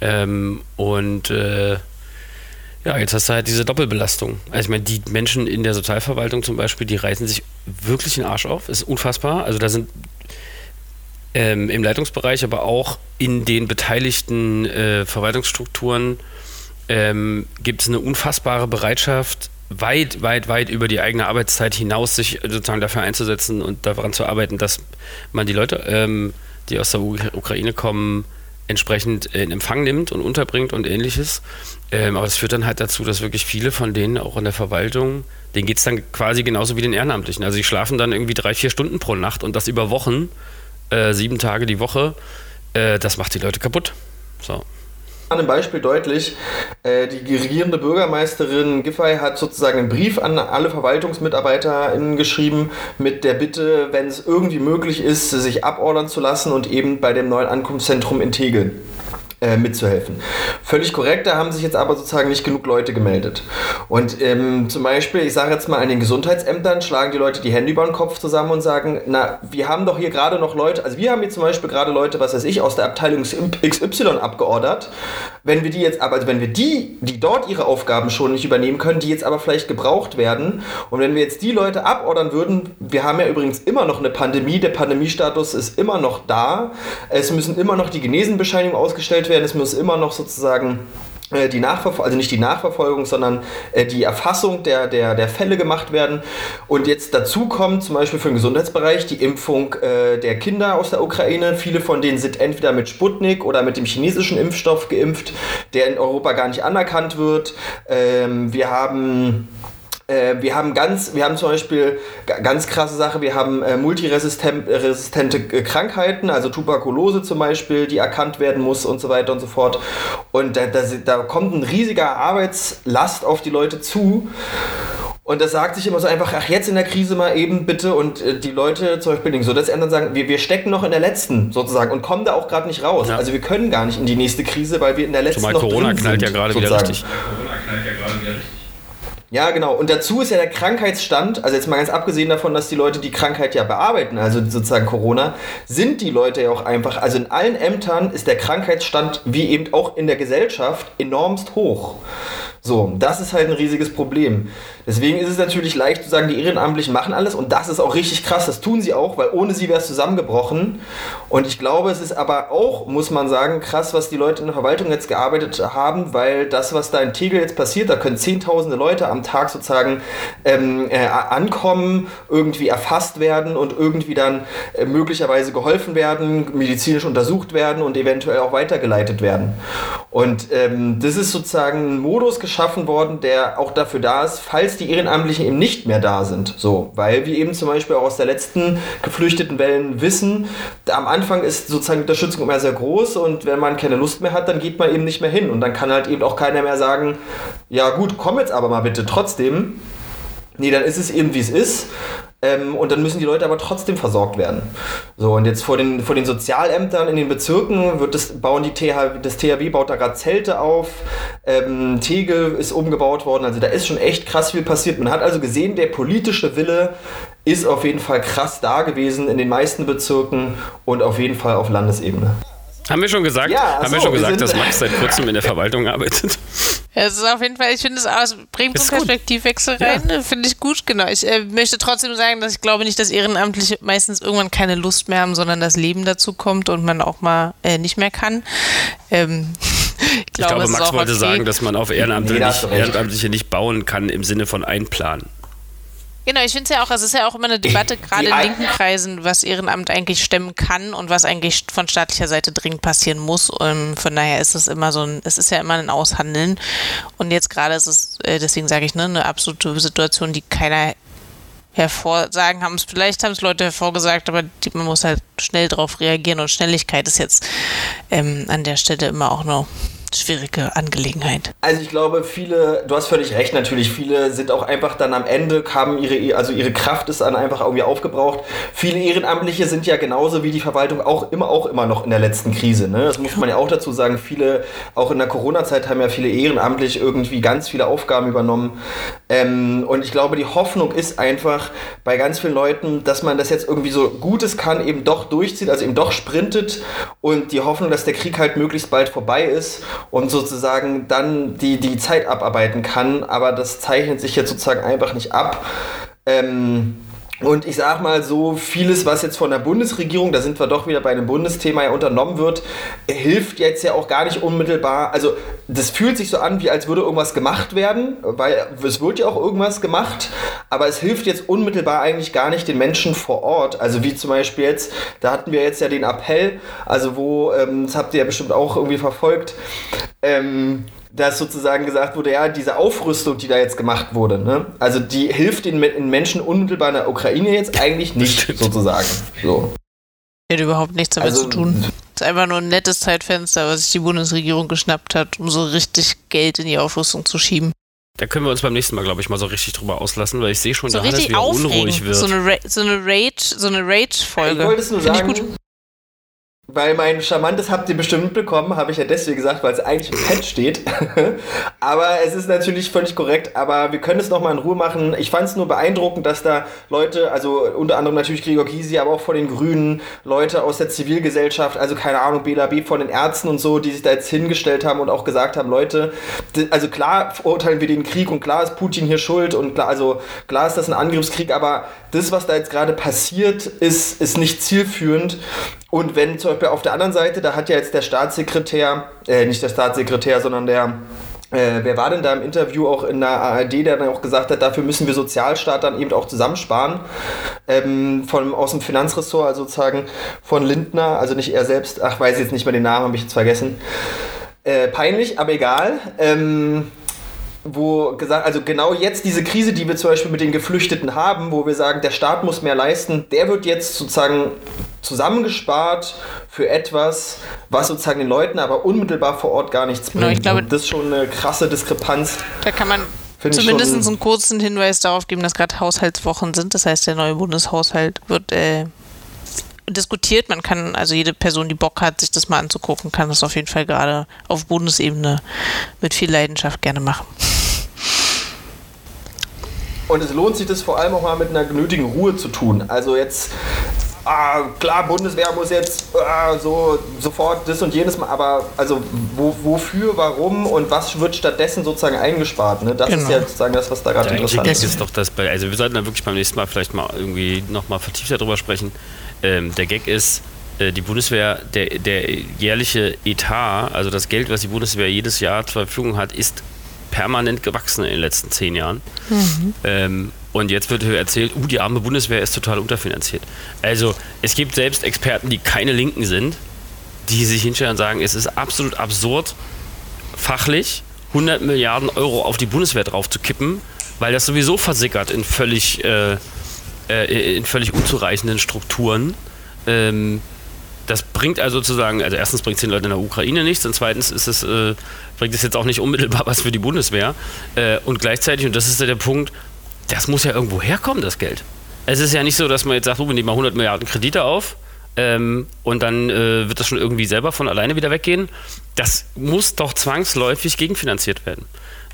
S2: Ähm, und äh, ja, jetzt hast du halt diese Doppelbelastung. Also ich meine, die Menschen in der Sozialverwaltung zum Beispiel, die reißen sich wirklich den Arsch auf. Ist unfassbar. Also da sind ähm, im Leitungsbereich, aber auch in den beteiligten äh, Verwaltungsstrukturen ähm, gibt es eine unfassbare Bereitschaft, weit, weit, weit über die eigene Arbeitszeit hinaus sich sozusagen dafür einzusetzen und daran zu arbeiten, dass man die Leute, ähm, die aus der Ukraine kommen, entsprechend in Empfang nimmt und unterbringt und ähnliches. Ähm, aber es führt dann halt dazu, dass wirklich viele von denen auch in der Verwaltung, denen geht es dann quasi genauso wie den Ehrenamtlichen. Also die schlafen dann irgendwie drei, vier Stunden pro Nacht und das über Wochen, äh, sieben Tage die Woche. Äh, das macht die Leute kaputt. So
S1: an einem Beispiel deutlich. Äh, die regierende Bürgermeisterin Giffey hat sozusagen einen Brief an alle VerwaltungsmitarbeiterInnen geschrieben mit der Bitte, wenn es irgendwie möglich ist, sich abordern zu lassen und eben bei dem neuen Ankunftszentrum in Tegel äh, mitzuhelfen. Völlig korrekt, da haben sich jetzt aber sozusagen nicht genug Leute gemeldet. Und ähm, zum Beispiel, ich sage jetzt mal an den Gesundheitsämtern, schlagen die Leute die Hände über den Kopf zusammen und sagen, na, wir haben doch hier gerade noch Leute, also wir haben hier zum Beispiel gerade Leute, was weiß ich, aus der Abteilung XY abgeordert. Wenn wir die jetzt aber, also wenn wir die, die dort ihre Aufgaben schon nicht übernehmen können, die jetzt aber vielleicht gebraucht werden, und wenn wir jetzt die Leute abordern würden, wir haben ja übrigens immer noch eine Pandemie, der Pandemiestatus ist immer noch da, es müssen immer noch die Genesenbescheinigungen ausgestellt werden. Es muss immer noch sozusagen äh, die Nachverfolgung, also nicht die Nachverfolgung, sondern äh, die Erfassung der, der, der Fälle gemacht werden. Und jetzt dazu kommt zum Beispiel für den Gesundheitsbereich die Impfung äh, der Kinder aus der Ukraine. Viele von denen sind entweder mit Sputnik oder mit dem chinesischen Impfstoff geimpft, der in Europa gar nicht anerkannt wird. Ähm, wir haben äh, wir haben ganz, wir haben zum Beispiel ganz krasse Sache, wir haben äh, multiresistente äh, Krankheiten, also Tuberkulose zum Beispiel, die erkannt werden muss und so weiter und so fort. Und da, da, da kommt ein riesiger Arbeitslast auf die Leute zu. Und das sagt sich immer so einfach, ach, jetzt in der Krise mal eben bitte. Und äh, die Leute, zum Beispiel so das ändern, sagen, wir, wir stecken noch in der letzten sozusagen und kommen da auch gerade nicht raus. Ja. Also wir können gar nicht in die nächste Krise, weil wir in der letzten
S2: Zumal noch Corona knallt ja gerade wieder richtig. Corona
S1: knallt ja gerade wieder richtig. Ja, genau. Und dazu ist ja der Krankheitsstand, also jetzt mal ganz abgesehen davon, dass die Leute die Krankheit ja bearbeiten, also sozusagen Corona, sind die Leute ja auch einfach, also in allen Ämtern ist der Krankheitsstand, wie eben auch in der Gesellschaft, enormst hoch. So, das ist halt ein riesiges Problem. Deswegen ist es natürlich leicht zu sagen, die Ehrenamtlichen machen alles und das ist auch richtig krass, das tun sie auch, weil ohne sie wäre es zusammengebrochen. Und ich glaube, es ist aber auch, muss man sagen, krass, was die Leute in der Verwaltung jetzt gearbeitet haben, weil das, was da in Tegel jetzt passiert, da können zehntausende Leute am Tag sozusagen ähm, äh, ankommen, irgendwie erfasst werden und irgendwie dann äh, möglicherweise geholfen werden, medizinisch untersucht werden und eventuell auch weitergeleitet werden. Und ähm, das ist sozusagen ein Modus geschaffen worden, der auch dafür da ist, falls die Ehrenamtlichen eben nicht mehr da sind. So, weil wir eben zum Beispiel auch aus der letzten geflüchteten Wellen wissen, am Anfang ist sozusagen die Unterstützung immer sehr groß und wenn man keine Lust mehr hat, dann geht man eben nicht mehr hin und dann kann halt eben auch keiner mehr sagen, ja gut, komm jetzt aber mal bitte trotzdem. Nee, dann ist es eben wie es ist. Ähm, und dann müssen die Leute aber trotzdem versorgt werden. So, und jetzt vor den, vor den Sozialämtern in den Bezirken wird das, bauen die TH, das THW baut da gerade Zelte auf, ähm, Tegel ist umgebaut worden, also da ist schon echt krass viel passiert. Man hat also gesehen, der politische Wille ist auf jeden Fall krass da gewesen in den meisten Bezirken und auf jeden Fall auf Landesebene.
S2: Haben wir schon gesagt, ja, haben so, wir schon gesagt, dass Max seit kurzem in der Verwaltung arbeitet? <laughs>
S3: Es ist auf jeden Fall, ich finde es aus, bringt einen Perspektivwechsel rein, ja. finde ich gut, genau. Ich äh, möchte trotzdem sagen, dass ich glaube nicht, dass Ehrenamtliche meistens irgendwann keine Lust mehr haben, sondern das Leben dazu kommt und man auch mal äh, nicht mehr kann. Ähm, <laughs>
S2: ich glaube, ich glaube Max wollte okay. sagen, dass man auf Ehrenamtliche, nicht, Ehrenamtliche nicht bauen kann im Sinne von einplanen.
S3: Genau, ich finde es ja auch, es ist ja auch immer eine Debatte, gerade in linken Kreisen, was Ehrenamt eigentlich stemmen kann und was eigentlich von staatlicher Seite dringend passieren muss. Und ähm, von daher ist es immer so ein, es ist ja immer ein Aushandeln. Und jetzt gerade ist es, äh, deswegen sage ich, ne, eine absolute Situation, die keiner hervorsagen, haben es, vielleicht haben es Leute hervorgesagt, aber die, man muss halt schnell darauf reagieren und Schnelligkeit ist jetzt ähm, an der Stelle immer auch noch schwierige Angelegenheit.
S1: Also ich glaube, viele, du hast völlig recht natürlich, viele sind auch einfach dann am Ende, haben ihre, also ihre Kraft ist dann einfach irgendwie aufgebraucht. Viele Ehrenamtliche sind ja genauso wie die Verwaltung auch immer, auch immer noch in der letzten Krise. Ne? Das muss man ja auch dazu sagen. Viele, auch in der Corona-Zeit haben ja viele ehrenamtlich irgendwie ganz viele Aufgaben übernommen. Ähm, und ich glaube, die Hoffnung ist einfach bei ganz vielen Leuten, dass man das jetzt irgendwie so gut es kann eben doch durchzieht, also eben doch sprintet und die Hoffnung, dass der Krieg halt möglichst bald vorbei ist und sozusagen dann die, die Zeit abarbeiten kann. Aber das zeichnet sich jetzt sozusagen einfach nicht ab. Ähm, und ich sag mal so, vieles, was jetzt von der Bundesregierung, da sind wir doch wieder bei einem Bundesthema ja unternommen wird, hilft jetzt ja auch gar nicht unmittelbar. Also, das fühlt sich so an, wie als würde irgendwas gemacht werden, weil es wird ja auch irgendwas gemacht, aber es hilft jetzt unmittelbar eigentlich gar nicht den Menschen vor Ort. Also, wie zum Beispiel jetzt, da hatten wir jetzt ja den Appell, also wo, ähm, das habt ihr ja bestimmt auch irgendwie verfolgt, ähm, dass sozusagen gesagt wurde, ja, diese Aufrüstung, die da jetzt gemacht wurde, ne? also die hilft den Menschen unmittelbar in der Ukraine jetzt eigentlich nicht, sozusagen. So.
S3: Hat überhaupt nichts damit also, zu tun. Es ist einfach nur ein nettes Zeitfenster, was sich die Bundesregierung geschnappt hat, um so richtig Geld in die Aufrüstung zu schieben.
S2: Da können wir uns beim nächsten Mal, glaube ich, mal so richtig drüber auslassen, weil ich sehe schon, so dass Hannes wieder unruhig wird.
S3: So eine, Ra so eine Rage, so eine Rage-Folge.
S1: Ich wollte es nur sagen, weil mein charmantes habt ihr bestimmt mitbekommen, habe ich ja deswegen gesagt, weil es eigentlich im Pad steht. <laughs> aber es ist natürlich völlig korrekt, aber wir können es nochmal in Ruhe machen. Ich fand es nur beeindruckend, dass da Leute, also unter anderem natürlich Gregor Gysi, aber auch von den Grünen, Leute aus der Zivilgesellschaft, also keine Ahnung, BLAB von den Ärzten und so, die sich da jetzt hingestellt haben und auch gesagt haben, Leute, also klar verurteilen wir den Krieg und klar ist Putin hier schuld und klar, also klar ist das ein Angriffskrieg, aber das, was da jetzt gerade passiert, ist, ist nicht zielführend. Und wenn zum Beispiel auf der anderen Seite, da hat ja jetzt der Staatssekretär, äh, nicht der Staatssekretär, sondern der äh, wer war denn da im Interview auch in der ARD, der dann auch gesagt hat, dafür müssen wir Sozialstaat dann eben auch zusammensparen? Ähm, von, aus dem Finanzressort, also sozusagen von Lindner, also nicht er selbst, ach, weiß jetzt nicht mehr den Namen, habe ich jetzt vergessen. Äh, peinlich, aber egal. Ähm, wo gesagt, also genau jetzt diese Krise, die wir zum Beispiel mit den Geflüchteten haben, wo wir sagen, der Staat muss mehr leisten, der wird jetzt sozusagen zusammengespart für etwas, was sozusagen den Leuten aber unmittelbar vor Ort gar nichts bringt. Genau, ich glaube, das ist schon eine krasse Diskrepanz.
S3: Da kann man zumindest einen kurzen Hinweis darauf geben, dass gerade Haushaltswochen sind. Das heißt, der neue Bundeshaushalt wird äh, diskutiert. Man kann, also jede Person, die Bock hat, sich das mal anzugucken, kann das auf jeden Fall gerade auf Bundesebene mit viel Leidenschaft gerne machen.
S1: Und es lohnt sich das vor allem auch mal mit einer genötigen Ruhe zu tun. Also jetzt ah, klar, Bundeswehr muss jetzt ah, so sofort das und jenes mal, aber also wo, wofür, warum und was wird stattdessen sozusagen eingespart? Ne? Das genau. ist ja sozusagen das, was da gerade interessant
S2: ist. ist doch das also wir sollten da wirklich beim nächsten Mal vielleicht mal irgendwie nochmal vertieft darüber sprechen. Ähm, der Gag ist, äh, die Bundeswehr, der, der jährliche Etat, also das Geld, was die Bundeswehr jedes Jahr zur Verfügung hat, ist permanent gewachsen in den letzten zehn Jahren. Mhm. Ähm, und jetzt wird erzählt, uh, die arme Bundeswehr ist total unterfinanziert. Also es gibt selbst Experten, die keine Linken sind, die sich hinstellen und sagen, es ist absolut absurd, fachlich 100 Milliarden Euro auf die Bundeswehr drauf zu kippen, weil das sowieso versickert in völlig, äh, äh, in völlig unzureichenden Strukturen. Ähm, das bringt also sozusagen, also erstens bringt es den Leuten in der Ukraine nichts und zweitens ist es, äh, bringt es jetzt auch nicht unmittelbar <laughs> was für die Bundeswehr. Äh, und gleichzeitig, und das ist ja der Punkt, das muss ja irgendwo herkommen, das Geld. Es ist ja nicht so, dass man jetzt sagt, oh, wir nehmen mal 100 Milliarden Kredite auf ähm, und dann äh, wird das schon irgendwie selber von alleine wieder weggehen. Das muss doch zwangsläufig gegenfinanziert werden.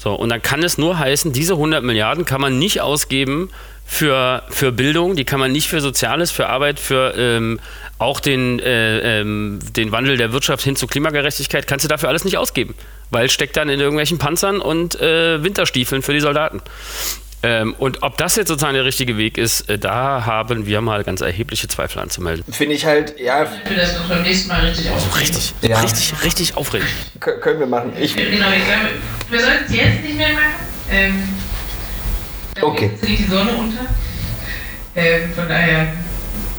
S2: So, und dann kann es nur heißen, diese 100 Milliarden kann man nicht ausgeben für, für Bildung, die kann man nicht für Soziales, für Arbeit, für ähm, auch den, äh, ähm, den Wandel der Wirtschaft hin zu Klimagerechtigkeit, kannst du dafür alles nicht ausgeben, weil steckt dann in irgendwelchen Panzern und äh, Winterstiefeln für die Soldaten. Ähm, und ob das jetzt sozusagen der richtige Weg ist, äh, da haben wir mal ganz erhebliche Zweifel anzumelden.
S1: Finde ich halt, ja.
S3: Ich will das beim nächsten Mal richtig aufregen.
S2: Richtig, ja. richtig, richtig aufregend.
S1: Kön können wir machen. Ich
S3: genau, ich glaube, wir sollten es jetzt nicht mehr machen. Ähm,
S1: okay.
S3: Jetzt geht die Sonne unter. Ähm, von daher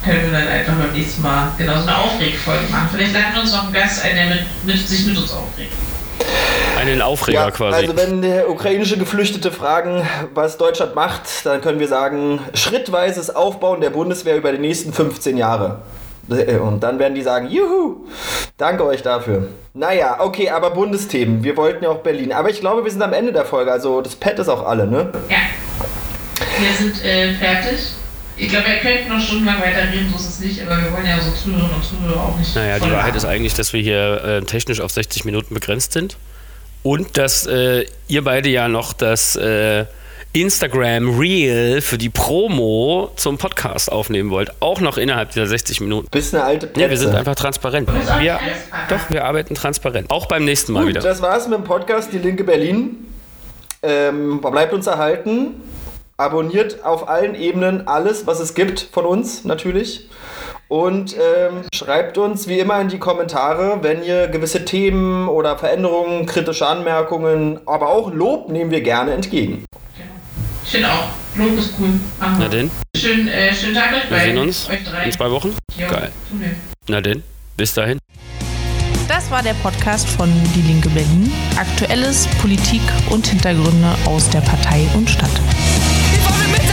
S3: können wir dann einfach beim nächsten Mal genau so eine Aufregfolge machen. Vielleicht laden wir uns noch einen Gast ein, der mit, mit, sich mit uns aufregt.
S2: Einen Aufreger ja, quasi.
S1: Also wenn der ukrainische Geflüchtete fragen, was Deutschland macht, dann können wir sagen, schrittweises Aufbauen der Bundeswehr über die nächsten 15 Jahre. Und dann werden die sagen, juhu, danke euch dafür. Naja, okay, aber Bundesthemen. Wir wollten ja auch Berlin. Aber ich glaube, wir sind am Ende der Folge. Also das Pad ist auch alle, ne?
S3: Ja. Wir sind äh, fertig. Ich glaube, wir könnten noch stundenlang weiterreden, so ist es nicht, aber wir wollen ja so Zuhörerinnen und Zuhörer auch nicht.
S2: Naja, die Wahrheit ist eigentlich, dass wir hier äh, technisch auf 60 Minuten begrenzt sind und dass äh, ihr beide ja noch das äh, Instagram Reel für die Promo zum Podcast aufnehmen wollt, auch noch innerhalb dieser 60 Minuten.
S1: Bist eine alte Plätze.
S2: Ja, wir sind einfach transparent. Wir, doch, wir arbeiten transparent. Auch beim nächsten Mal
S1: Gut,
S2: wieder.
S1: Das war's mit dem Podcast Die Linke Berlin. Ähm, bleibt uns erhalten. Abonniert auf allen Ebenen alles, was es gibt von uns natürlich. Und ähm, schreibt uns wie immer in die Kommentare, wenn ihr gewisse Themen oder Veränderungen, kritische Anmerkungen, aber auch Lob nehmen wir gerne entgegen.
S3: Ich finde auch, Lob ist cool.
S2: Machen Na denn?
S3: Schön, äh, schönen Tag euch
S2: Wir sehen uns in zwei Wochen.
S3: Jo,
S2: Geil. Na denn, bis dahin.
S3: Das war der Podcast von Die Linke Berlin. Aktuelles, Politik und Hintergründe aus der Partei und Stadt.
S4: If I'm